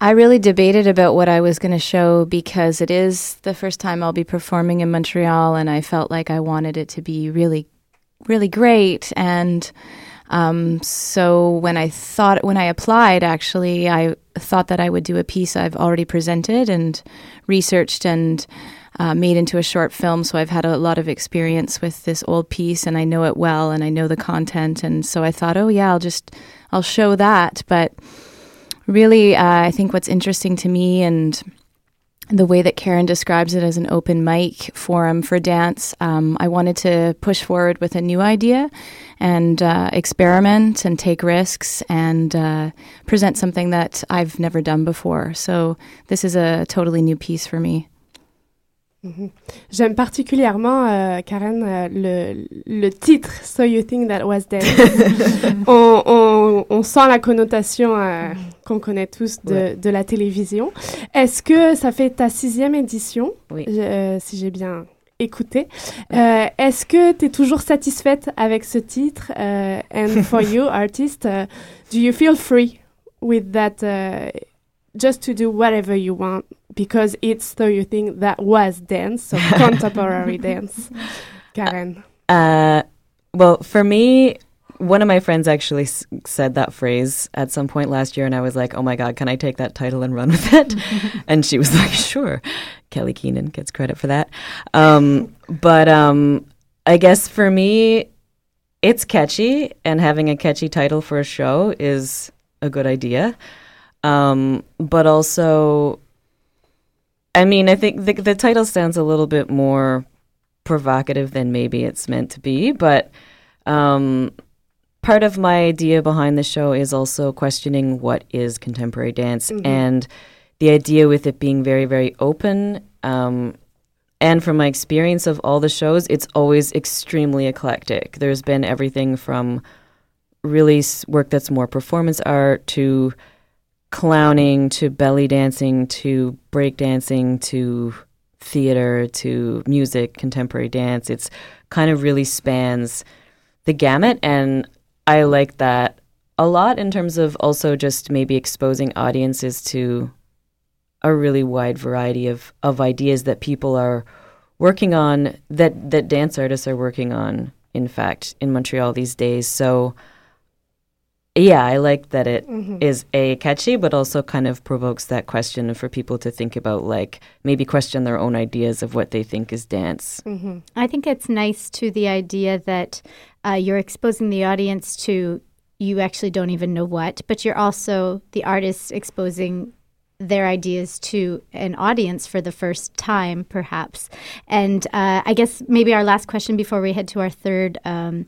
I really debated about what I was going to show because it is the first time I'll be performing in Montreal, and I felt like I wanted it to be really, really great. And um, so when I thought, when I applied, actually, I thought that I would do a piece I've already presented and researched and uh, made into a short film. So I've had a lot of experience with this old piece, and I know it well, and I know the content. And so I thought, oh yeah, I'll just I'll show that. But really, uh, I think what's interesting to me and the way that Karen describes it as an open mic forum for dance, um, I wanted to push forward with a new idea and uh, experiment and take risks and uh, present something that I've never done before. So this is a totally new piece for me. Mhm. J'aime particulièrement, euh, Karen, euh, le, le titre So You Think That Was Dance. on, on, on sent la connotation euh, qu'on connaît tous de, Ouais. de la télévision. Est-ce que ça fait ta sixième édition, Oui. Si j'ai bien écouté Est-ce que tu es toujours satisfaite avec ce titre And for you, artist, uh, do you feel free with that uh, just to do whatever you want? Because it's so you think that was dance, so contemporary dance. Karen. Uh, well, for me, one of my friends actually s- said that phrase at some point last year, and I was like, "Oh my god, can I take that title and run with it?" and she was like, "Sure." Kelly Keenan gets credit for that. Um, but um, I guess for me, it's catchy, and having a catchy title for a show is a good idea. Um, but also, I mean, I think the, the title sounds a little bit more provocative than maybe it's meant to be, but um, part of my idea behind the show is also questioning what is contemporary dance Mhm. and the idea with it being very, very open. Um, and from my experience of all the shows, it's always extremely eclectic. There's been everything from really work that's more performance art to clowning to belly dancing to break dancing to theater to music, contemporary dance. It's kind of really spans the gamut. And I like that a lot in terms of also just maybe exposing audiences to a really wide variety of, of ideas that people are working on that, that dance artists are working on, in fact, in Montreal these days. So yeah, I like that it is Mhm. a catchy, but also kind of provokes that question for people to think about, like maybe question their own ideas of what they think is dance. Mhm. I think it's nice to the idea that uh, you're exposing the audience to you actually don't even know what, but you're also the artist exposing their ideas to an audience for the first time, perhaps. And uh, I guess maybe our last question before we head to our third um,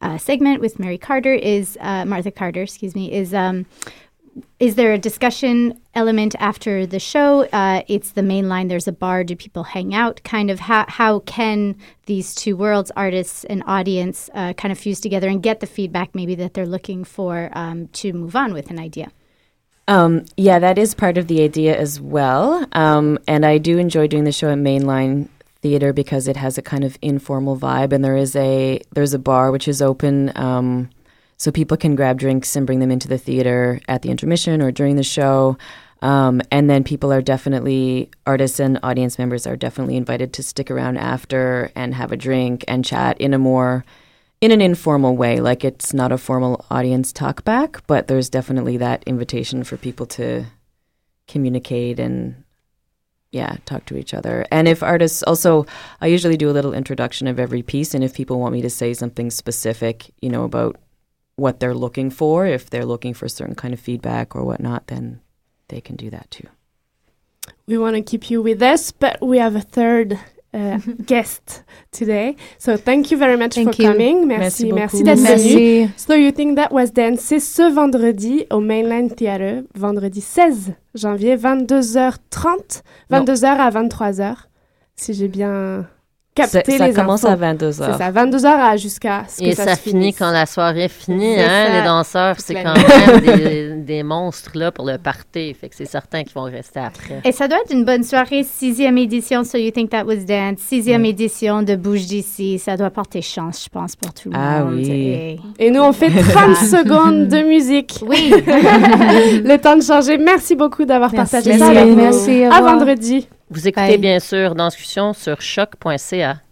uh, segment with Mary Carter is uh, Martha Carter, excuse me, is. Um, is there a discussion element after the show? Uh, it's the main line. There's a bar. Do people hang out? Kind of how how can these two worlds, artists and audience, uh, kind of fuse together and get the feedback maybe that they're looking for um, to move on with an idea? Um, yeah, that is part of the idea as well. Um, and I do enjoy doing the show at Mainline Theater because it has a kind of informal vibe, and there is a there's a bar which is open, um, so people can grab drinks and bring them into the theater at the intermission or during the show. Um, and then people are definitely artists and audience members are definitely invited to stick around after and have a drink and chat in a more in an informal way. Like it's not a formal audience talk back, but there's definitely that invitation for people to communicate and yeah, talk to each other. And if artists also, I usually do a little introduction of every piece. And if people want me to say something specific, you know, about what they're looking for, if they're looking for a certain kind of feedback or whatnot, then they can do that too. We want to keep you with us, but we have a third uh, guest today. So thank you very much Thank for you. coming. Merci Merci, merci d'être venu. So You Think That Was Dance, c'est ce vendredi au Mainline Theatre, vendredi 16 janvier, 22h30, Non. 22h à 23h, si j'ai bien Ça- ça les commence à 22 heures. C'est ça, 22h à jusqu'à ce que Et ça, ça, se finit finisse. quand la soirée est finie, C'est hein? ça. Les danseurs, c'est quand même des, des monstres là pour le party. Fait que c'est certain qu'ils vont rester après. Et ça doit être une bonne soirée, sixième édition, So You Think That Was Dance, sixième édition de Bouge d'ici. Ça doit porter chance, je pense, pour tout le Ah monde. oui. Et, Et nous, on fait 30 secondes de musique. Oui. le temps de changer. Merci beaucoup d'avoir Merci. partagé ça avec nous. Merci, À vendredi. Vous écoutez Bye. bien sûr Danscussion sur choc.ca.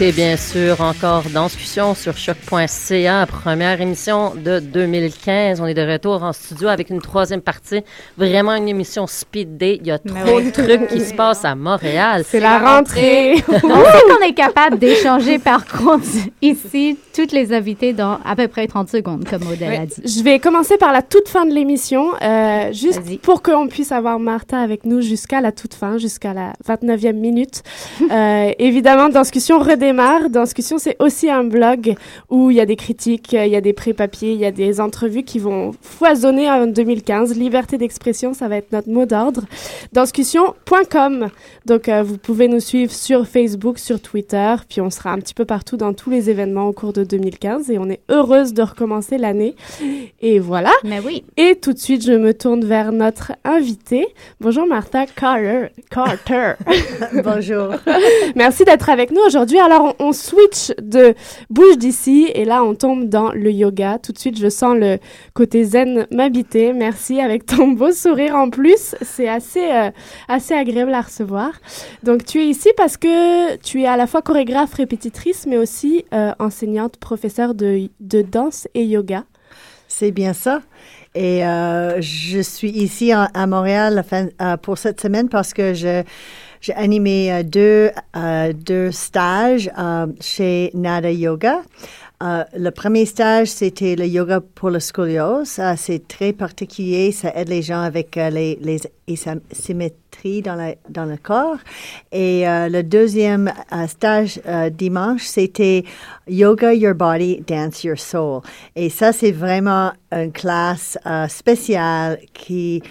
écoutez bien sûr encore Danscussion sur choc.ca, première émission de 2015. On est de retour en studio avec une troisième partie. Vraiment une émission speed date. Il y a trop de trucs qui se passent à Montréal. C'est la rentrée. on sait qu'on est capable d'échanger, par contre, ici, toutes les invités dans à peu près 30 secondes, comme Odell a dit. Je vais commencer par la toute fin de l'émission, euh, juste pour qu'on puisse avoir Martha avec nous jusqu'à la toute fin, jusqu'à la 29e minute. Euh, évidemment, Danscussion redémarre. Danscussion, c'est aussi un blog où il y a des critiques, il y a des pré-papiers, il y a des entrevues qui vont foisonner en 2015. Liberté d'expression, ça va être notre mot d'ordre. Danscussion.com. Donc, euh, vous pouvez nous suivre sur Facebook, sur Twitter, puis on sera un petit peu partout dans tous les événements au cours de 2015 et on est heureuse de recommencer l'année. Et voilà. Mais oui. Et tout de suite, je me tourne vers notre invitée. Bonjour Martha Carter. Carter. Bonjour. Merci d'être avec nous aujourd'hui. Alors, on, on switch de bouge d'ici et là, on tombe dans le yoga. Tout de suite, je sens le côté zen m'habiter. Merci avec ton beau sourire en plus. C'est assez, euh, assez agréable à recevoir. Donc, tu es ici parce que tu es à la fois chorégraphe, répétitrice, mais aussi euh, enseignante, professeure de, de danse et yoga. C'est bien ça. Et euh, je suis ici à, Montréal pour cette semaine parce que je j'ai animé euh, deux, euh, deux stages euh, chez Nada Yoga. le premier stage, c'était le yoga pour le scoliose. C'est très particulier. Ça aide les gens avec les, les asymétries dans, la, dans le corps. Et le deuxième stage dimanche, c'était Yoga Your Body, Dance Your Soul. Et ça, c'est vraiment une classe spéciale qui...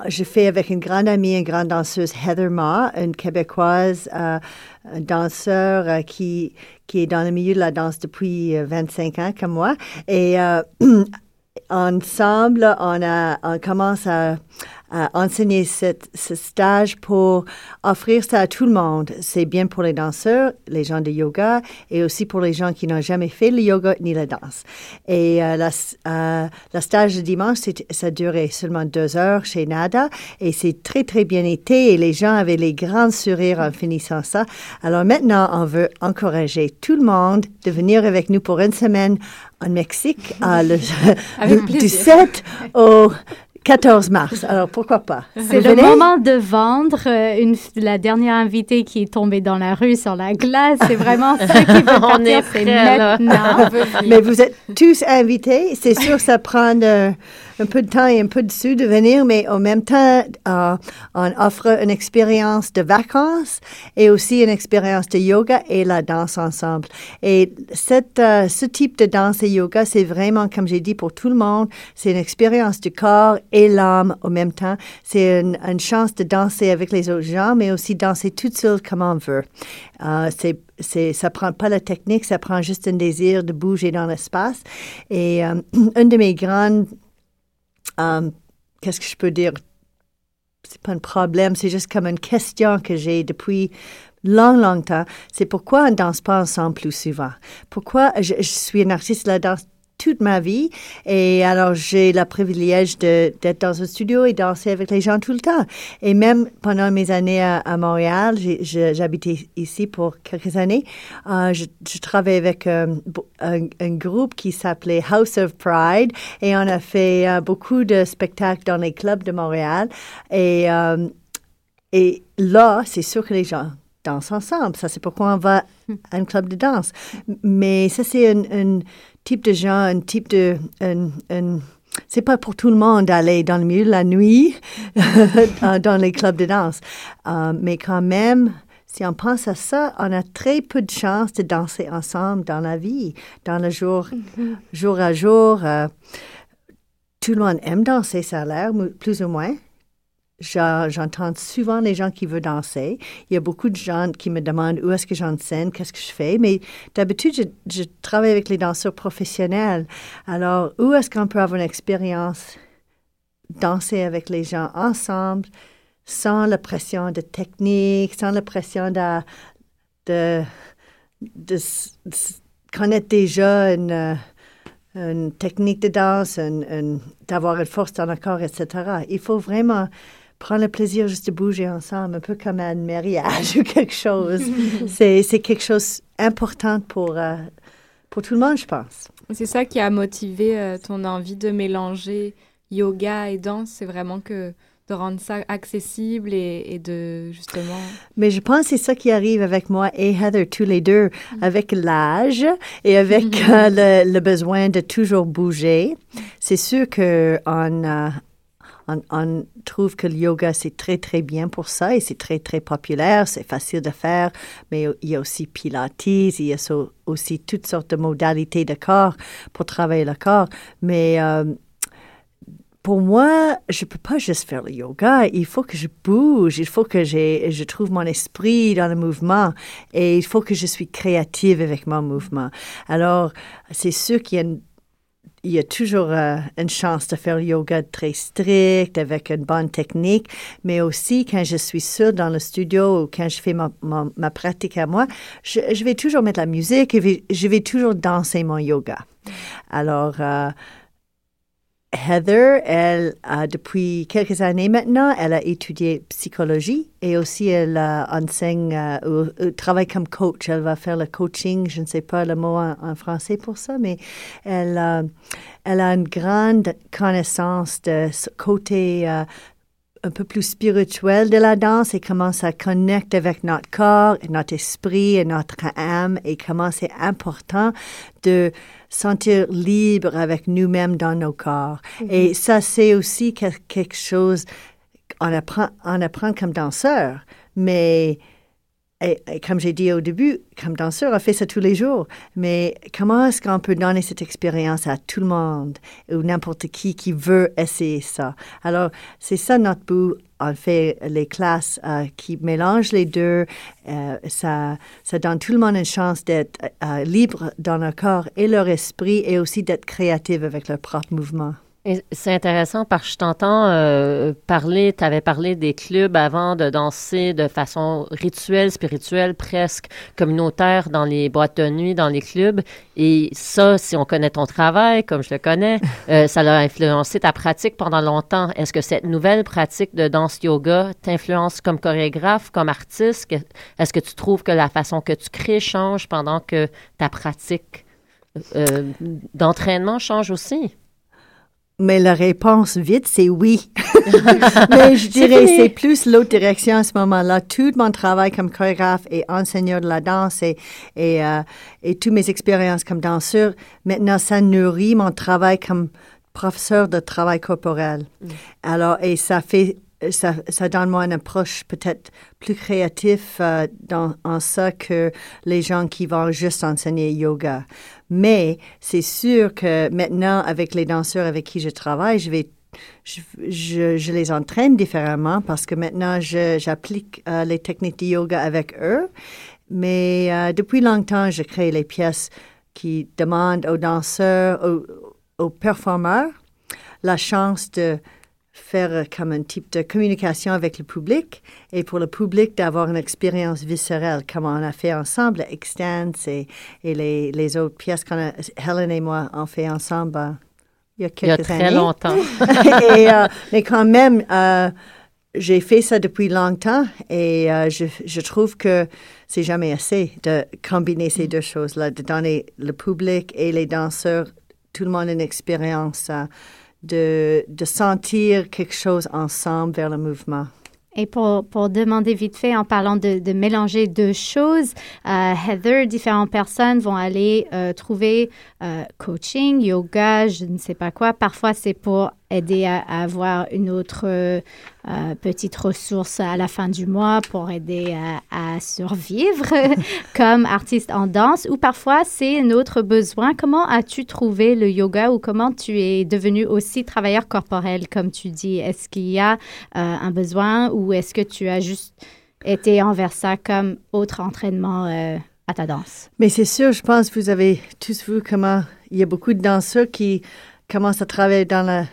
euh, je fais avec une grande amie, une grande danseuse, Heather Ma, une québécoise, euh, danseur euh, qui, qui est dans le milieu de la danse depuis euh, 25 ans comme moi. Et euh, ensemble, on, a, on commence à, à enseigner cette- ce stage pour offrir ça à tout le monde. C'est bien pour les danseurs, les gens de yoga, et aussi pour les gens qui n'ont jamais fait le yoga ni la danse. Et euh, la, euh, la stage de dimanche, ça durait seulement deux heures chez Nada, et c'est très, très bien été, et les gens avaient les grands sourires en finissant ça. Alors maintenant, on veut encourager tout le monde de venir avec nous pour une semaine en Mexique, à le, du plaisir. 7 au 14 mars. Alors pourquoi pas? C'est le moment de vendre euh, une, la dernière invitée qui est tombée dans la rue sur la glace. C'est vraiment ça qui veut On partir. est C'est maintenant. Mais vous êtes tous invités. C'est sûr, ça prend euh, un peu de temps et un peu de sous de venir, mais en même temps, euh, on offre une expérience de vacances et aussi une expérience de yoga et la danse ensemble. Et cette, euh, ce type de danse et yoga, c'est vraiment, comme j'ai dit, pour tout le monde. C'est une expérience du corps et l'âme en même temps. C'est une, chance de danser avec les autres gens, mais aussi danser toute seule comme on veut. Euh, c'est c'est, ça prend pas la technique, ça prend juste un désir de bouger dans l'espace. Et euh, une de mes grandes, euh, qu'est-ce que je peux dire, c'est pas un problème, c'est juste comme une question que j'ai depuis long, longtemps. C'est pourquoi on danse pas ensemble plus souvent. Pourquoi je, je suis une artiste de la danse toute ma vie et alors j'ai le privilège d'être dans un studio et danser avec les gens tout le temps. Et même pendant mes années à, Montréal, j'habitais ici pour quelques années, euh, je, travaillais avec euh, un, groupe qui s'appelait House of Pride et on a fait euh, beaucoup de spectacles dans les clubs de Montréal et et là, c'est sûr que les gens dansent ensemble. Ça, c'est pourquoi on va à un club de danse. Mais ça, c'est un, un type de gens, un type de... Un, un- c'est pas pour tout le monde d'aller dans le milieu de la nuit dans les clubs de danse. Euh, mais quand même, si on pense à ça, on a très peu de chances de danser ensemble dans la vie, dans le jour, jour à jour. euh, tout le monde aime danser, ça a l'air, plus ou moins. J'en- J'entends souvent les gens qui veulent danser. Il y a beaucoup de gens qui me demandent où est-ce que j'enseigne, qu'est-ce que je fais? Mais d'habitude, je, travaille avec les danseurs professionnels. Alors, où est-ce qu'on peut avoir une expérience danser avec les gens ensemble, sans la pression de technique, sans la pression de, connaître déjà une, une technique de danse, d'avoir une force dans le corps, etc. Il faut vraiment prendre le plaisir juste de bouger ensemble, un peu comme un mariage ou quelque chose. c'est, c'est quelque chose d'important pour, euh, pour tout le monde, je pense. C'est ça qui a motivé euh, ton envie de mélanger yoga et danse, c'est vraiment que de rendre ça accessible et, et de justement. Mais je pense que c'est ça qui arrive avec moi et Heather, tous les deux, avec l'âge et avec euh, le, le besoin de toujours bouger. C'est sûr que on, euh, on, trouve que le yoga, c'est très, très bien pour ça et c'est très, très populaire. C'est facile de faire, mais il y a aussi Pilates, il y a aussi toutes sortes de modalités de corps pour travailler le corps. Mais euh, pour moi, je peux pas juste faire le yoga. Il faut que je bouge. Il faut que je trouve mon esprit dans le mouvement. Et il faut que je suis créative avec mon mouvement. Alors, c'est sûr qu'il y a une il y a toujours euh, une chance de faire le yoga très strict, avec une bonne technique, mais aussi quand je suis seule dans le studio ou quand je fais ma, pratique à moi, je, je vais toujours mettre la musique et je vais toujours danser mon yoga. Alors, euh, Heather, elle a depuis quelques années maintenant, elle a étudié psychologie et aussi elle euh, enseigne euh, ou travaille comme coach. Elle va faire le coaching, je ne sais pas le mot en, français pour ça, mais elle, euh, elle a une grande connaissance de ce côté euh, un peu plus spirituel de la danse et comment ça connecte avec notre corps, et notre esprit et notre âme et comment c'est important de sentir libre avec nous-mêmes dans nos corps. Et ça, c'est aussi que- quelque chose qu'on apprend, on apprend comme danseur, mais et, et comme j'ai dit au début, comme danseur, on fait ça tous les jours. Mais comment est-ce qu'on peut donner cette expérience à tout le monde ou n'importe qui qui veut essayer ça? Alors, c'est ça notre but. On fait les classes euh, qui mélangent les deux. Euh, ça, ça donne tout le monde une chance d'être euh, libre dans leur corps et leur esprit et aussi d'être créatif avec leur propre mouvement. C'est intéressant parce que je t'entends euh, parler, tu avais parlé des clubs avant de danser de façon rituelle, spirituelle, presque communautaire dans les boîtes de nuit, dans les clubs. Et ça, si on connaît ton travail, comme je le connais, euh, ça a influencé ta pratique pendant longtemps. Est-ce que cette nouvelle pratique de danse yoga t'influence comme chorégraphe, comme artiste? Est-ce que tu trouves que la façon que tu crées change pendant que ta pratique euh, d'entraînement change aussi? Mais la réponse vite, c'est oui. Mais je dirais c'est plus l'autre direction à ce moment-là. Tout mon travail comme chorégraphe et enseignant de la danse et, et, euh, et toutes mes expériences comme danseur, maintenant, ça nourrit mon travail comme professeur de travail corporel. Alors, et ça fait, ça, donne moi une approche peut-être plus créative euh, dans, en ça que les gens qui vont juste enseigner yoga. Mais c'est sûr que maintenant, avec les danseurs avec qui je travaille, je les entraîne différemment parce que maintenant, j'applique euh, les techniques de yoga avec eux. Mais euh, depuis longtemps, je crée les pièces qui demandent aux danseurs, aux performeurs, la chance de faire euh, comme un type de communication avec le public et pour le public d'avoir une expérience viscérale comme on a fait ensemble, Extance et, et les, les autres pièces qu'on Helen et moi, on fait ensemble euh, il y a Il y a quelques très années. longtemps. et, euh, mais quand même, euh, j'ai fait ça depuis longtemps et euh, je, je trouve que c'est jamais assez de combiner ces deux choses-là, de donner le public et les danseurs, tout le monde une expérience de, de sentir quelque chose ensemble vers le mouvement. Et pour, pour demander vite fait, en parlant de, mélanger deux choses, euh, Heather, différentes personnes vont aller euh, trouver euh, coaching, yoga, je ne sais pas quoi. Parfois, c'est pour aider à, avoir une autre euh, euh, petite ressource à la fin du mois pour aider à, survivre comme artiste en danse. Ou parfois, c'est un autre besoin. Comment as-tu trouvé le yoga ou comment tu es devenu aussi travailleur corporel, comme tu dis? Est-ce qu'il y a euh, un besoin ou est-ce que tu as juste été envers ça comme autre entraînement à ta danse? Mais c'est sûr, je pense que vous avez tous vu comment il y a beaucoup de danseurs qui commencent à travailler dans, la,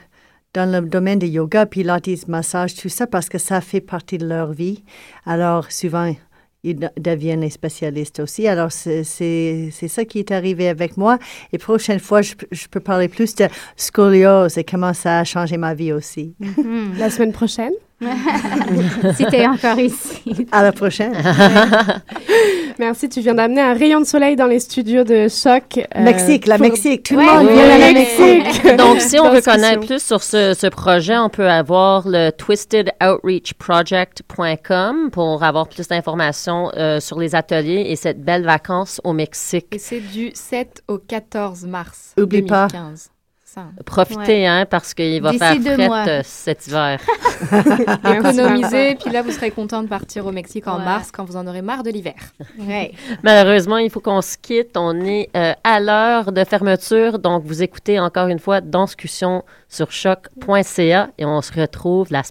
dans le domaine du yoga, pilates, massage, tout ça, parce que ça fait partie de leur vie. Alors, souvent, ils de- deviennent les spécialistes aussi. Alors, c'est c'est- c'est ça qui est arrivé avec moi. Et prochaine fois, je, peux- je peux parler plus de scoliose et comment ça a changé ma vie aussi. La semaine prochaine? si tu es encore ici. À la prochaine. Merci, tu viens d'amener un rayon de soleil dans les studios de Choc. euh, Mexique, la pour- Mexique, tout le Ouais, monde oui, vient à la oui. Mexique. Donc, si on veut connaître plus sur ce, ce projet, on peut avoir le twistedoutreachproject.com pour avoir plus d'informations euh, sur les ateliers et cette belle vacance au Mexique. Et c'est du 7 au 14 mars Oublie pas. 2015. Ça. Profitez, hein, parce qu'il va D'ici faire deux fret mois. euh, cet hiver. Économisez, puis là, vous serez content de partir au Mexique en Ouais. mars quand vous en aurez marre de l'hiver. Ouais. Malheureusement, il faut qu'on se quitte. On est euh, à l'heure de fermeture. Donc, vous écoutez encore une fois Danscussion sur choc.ca et on se retrouve la semaine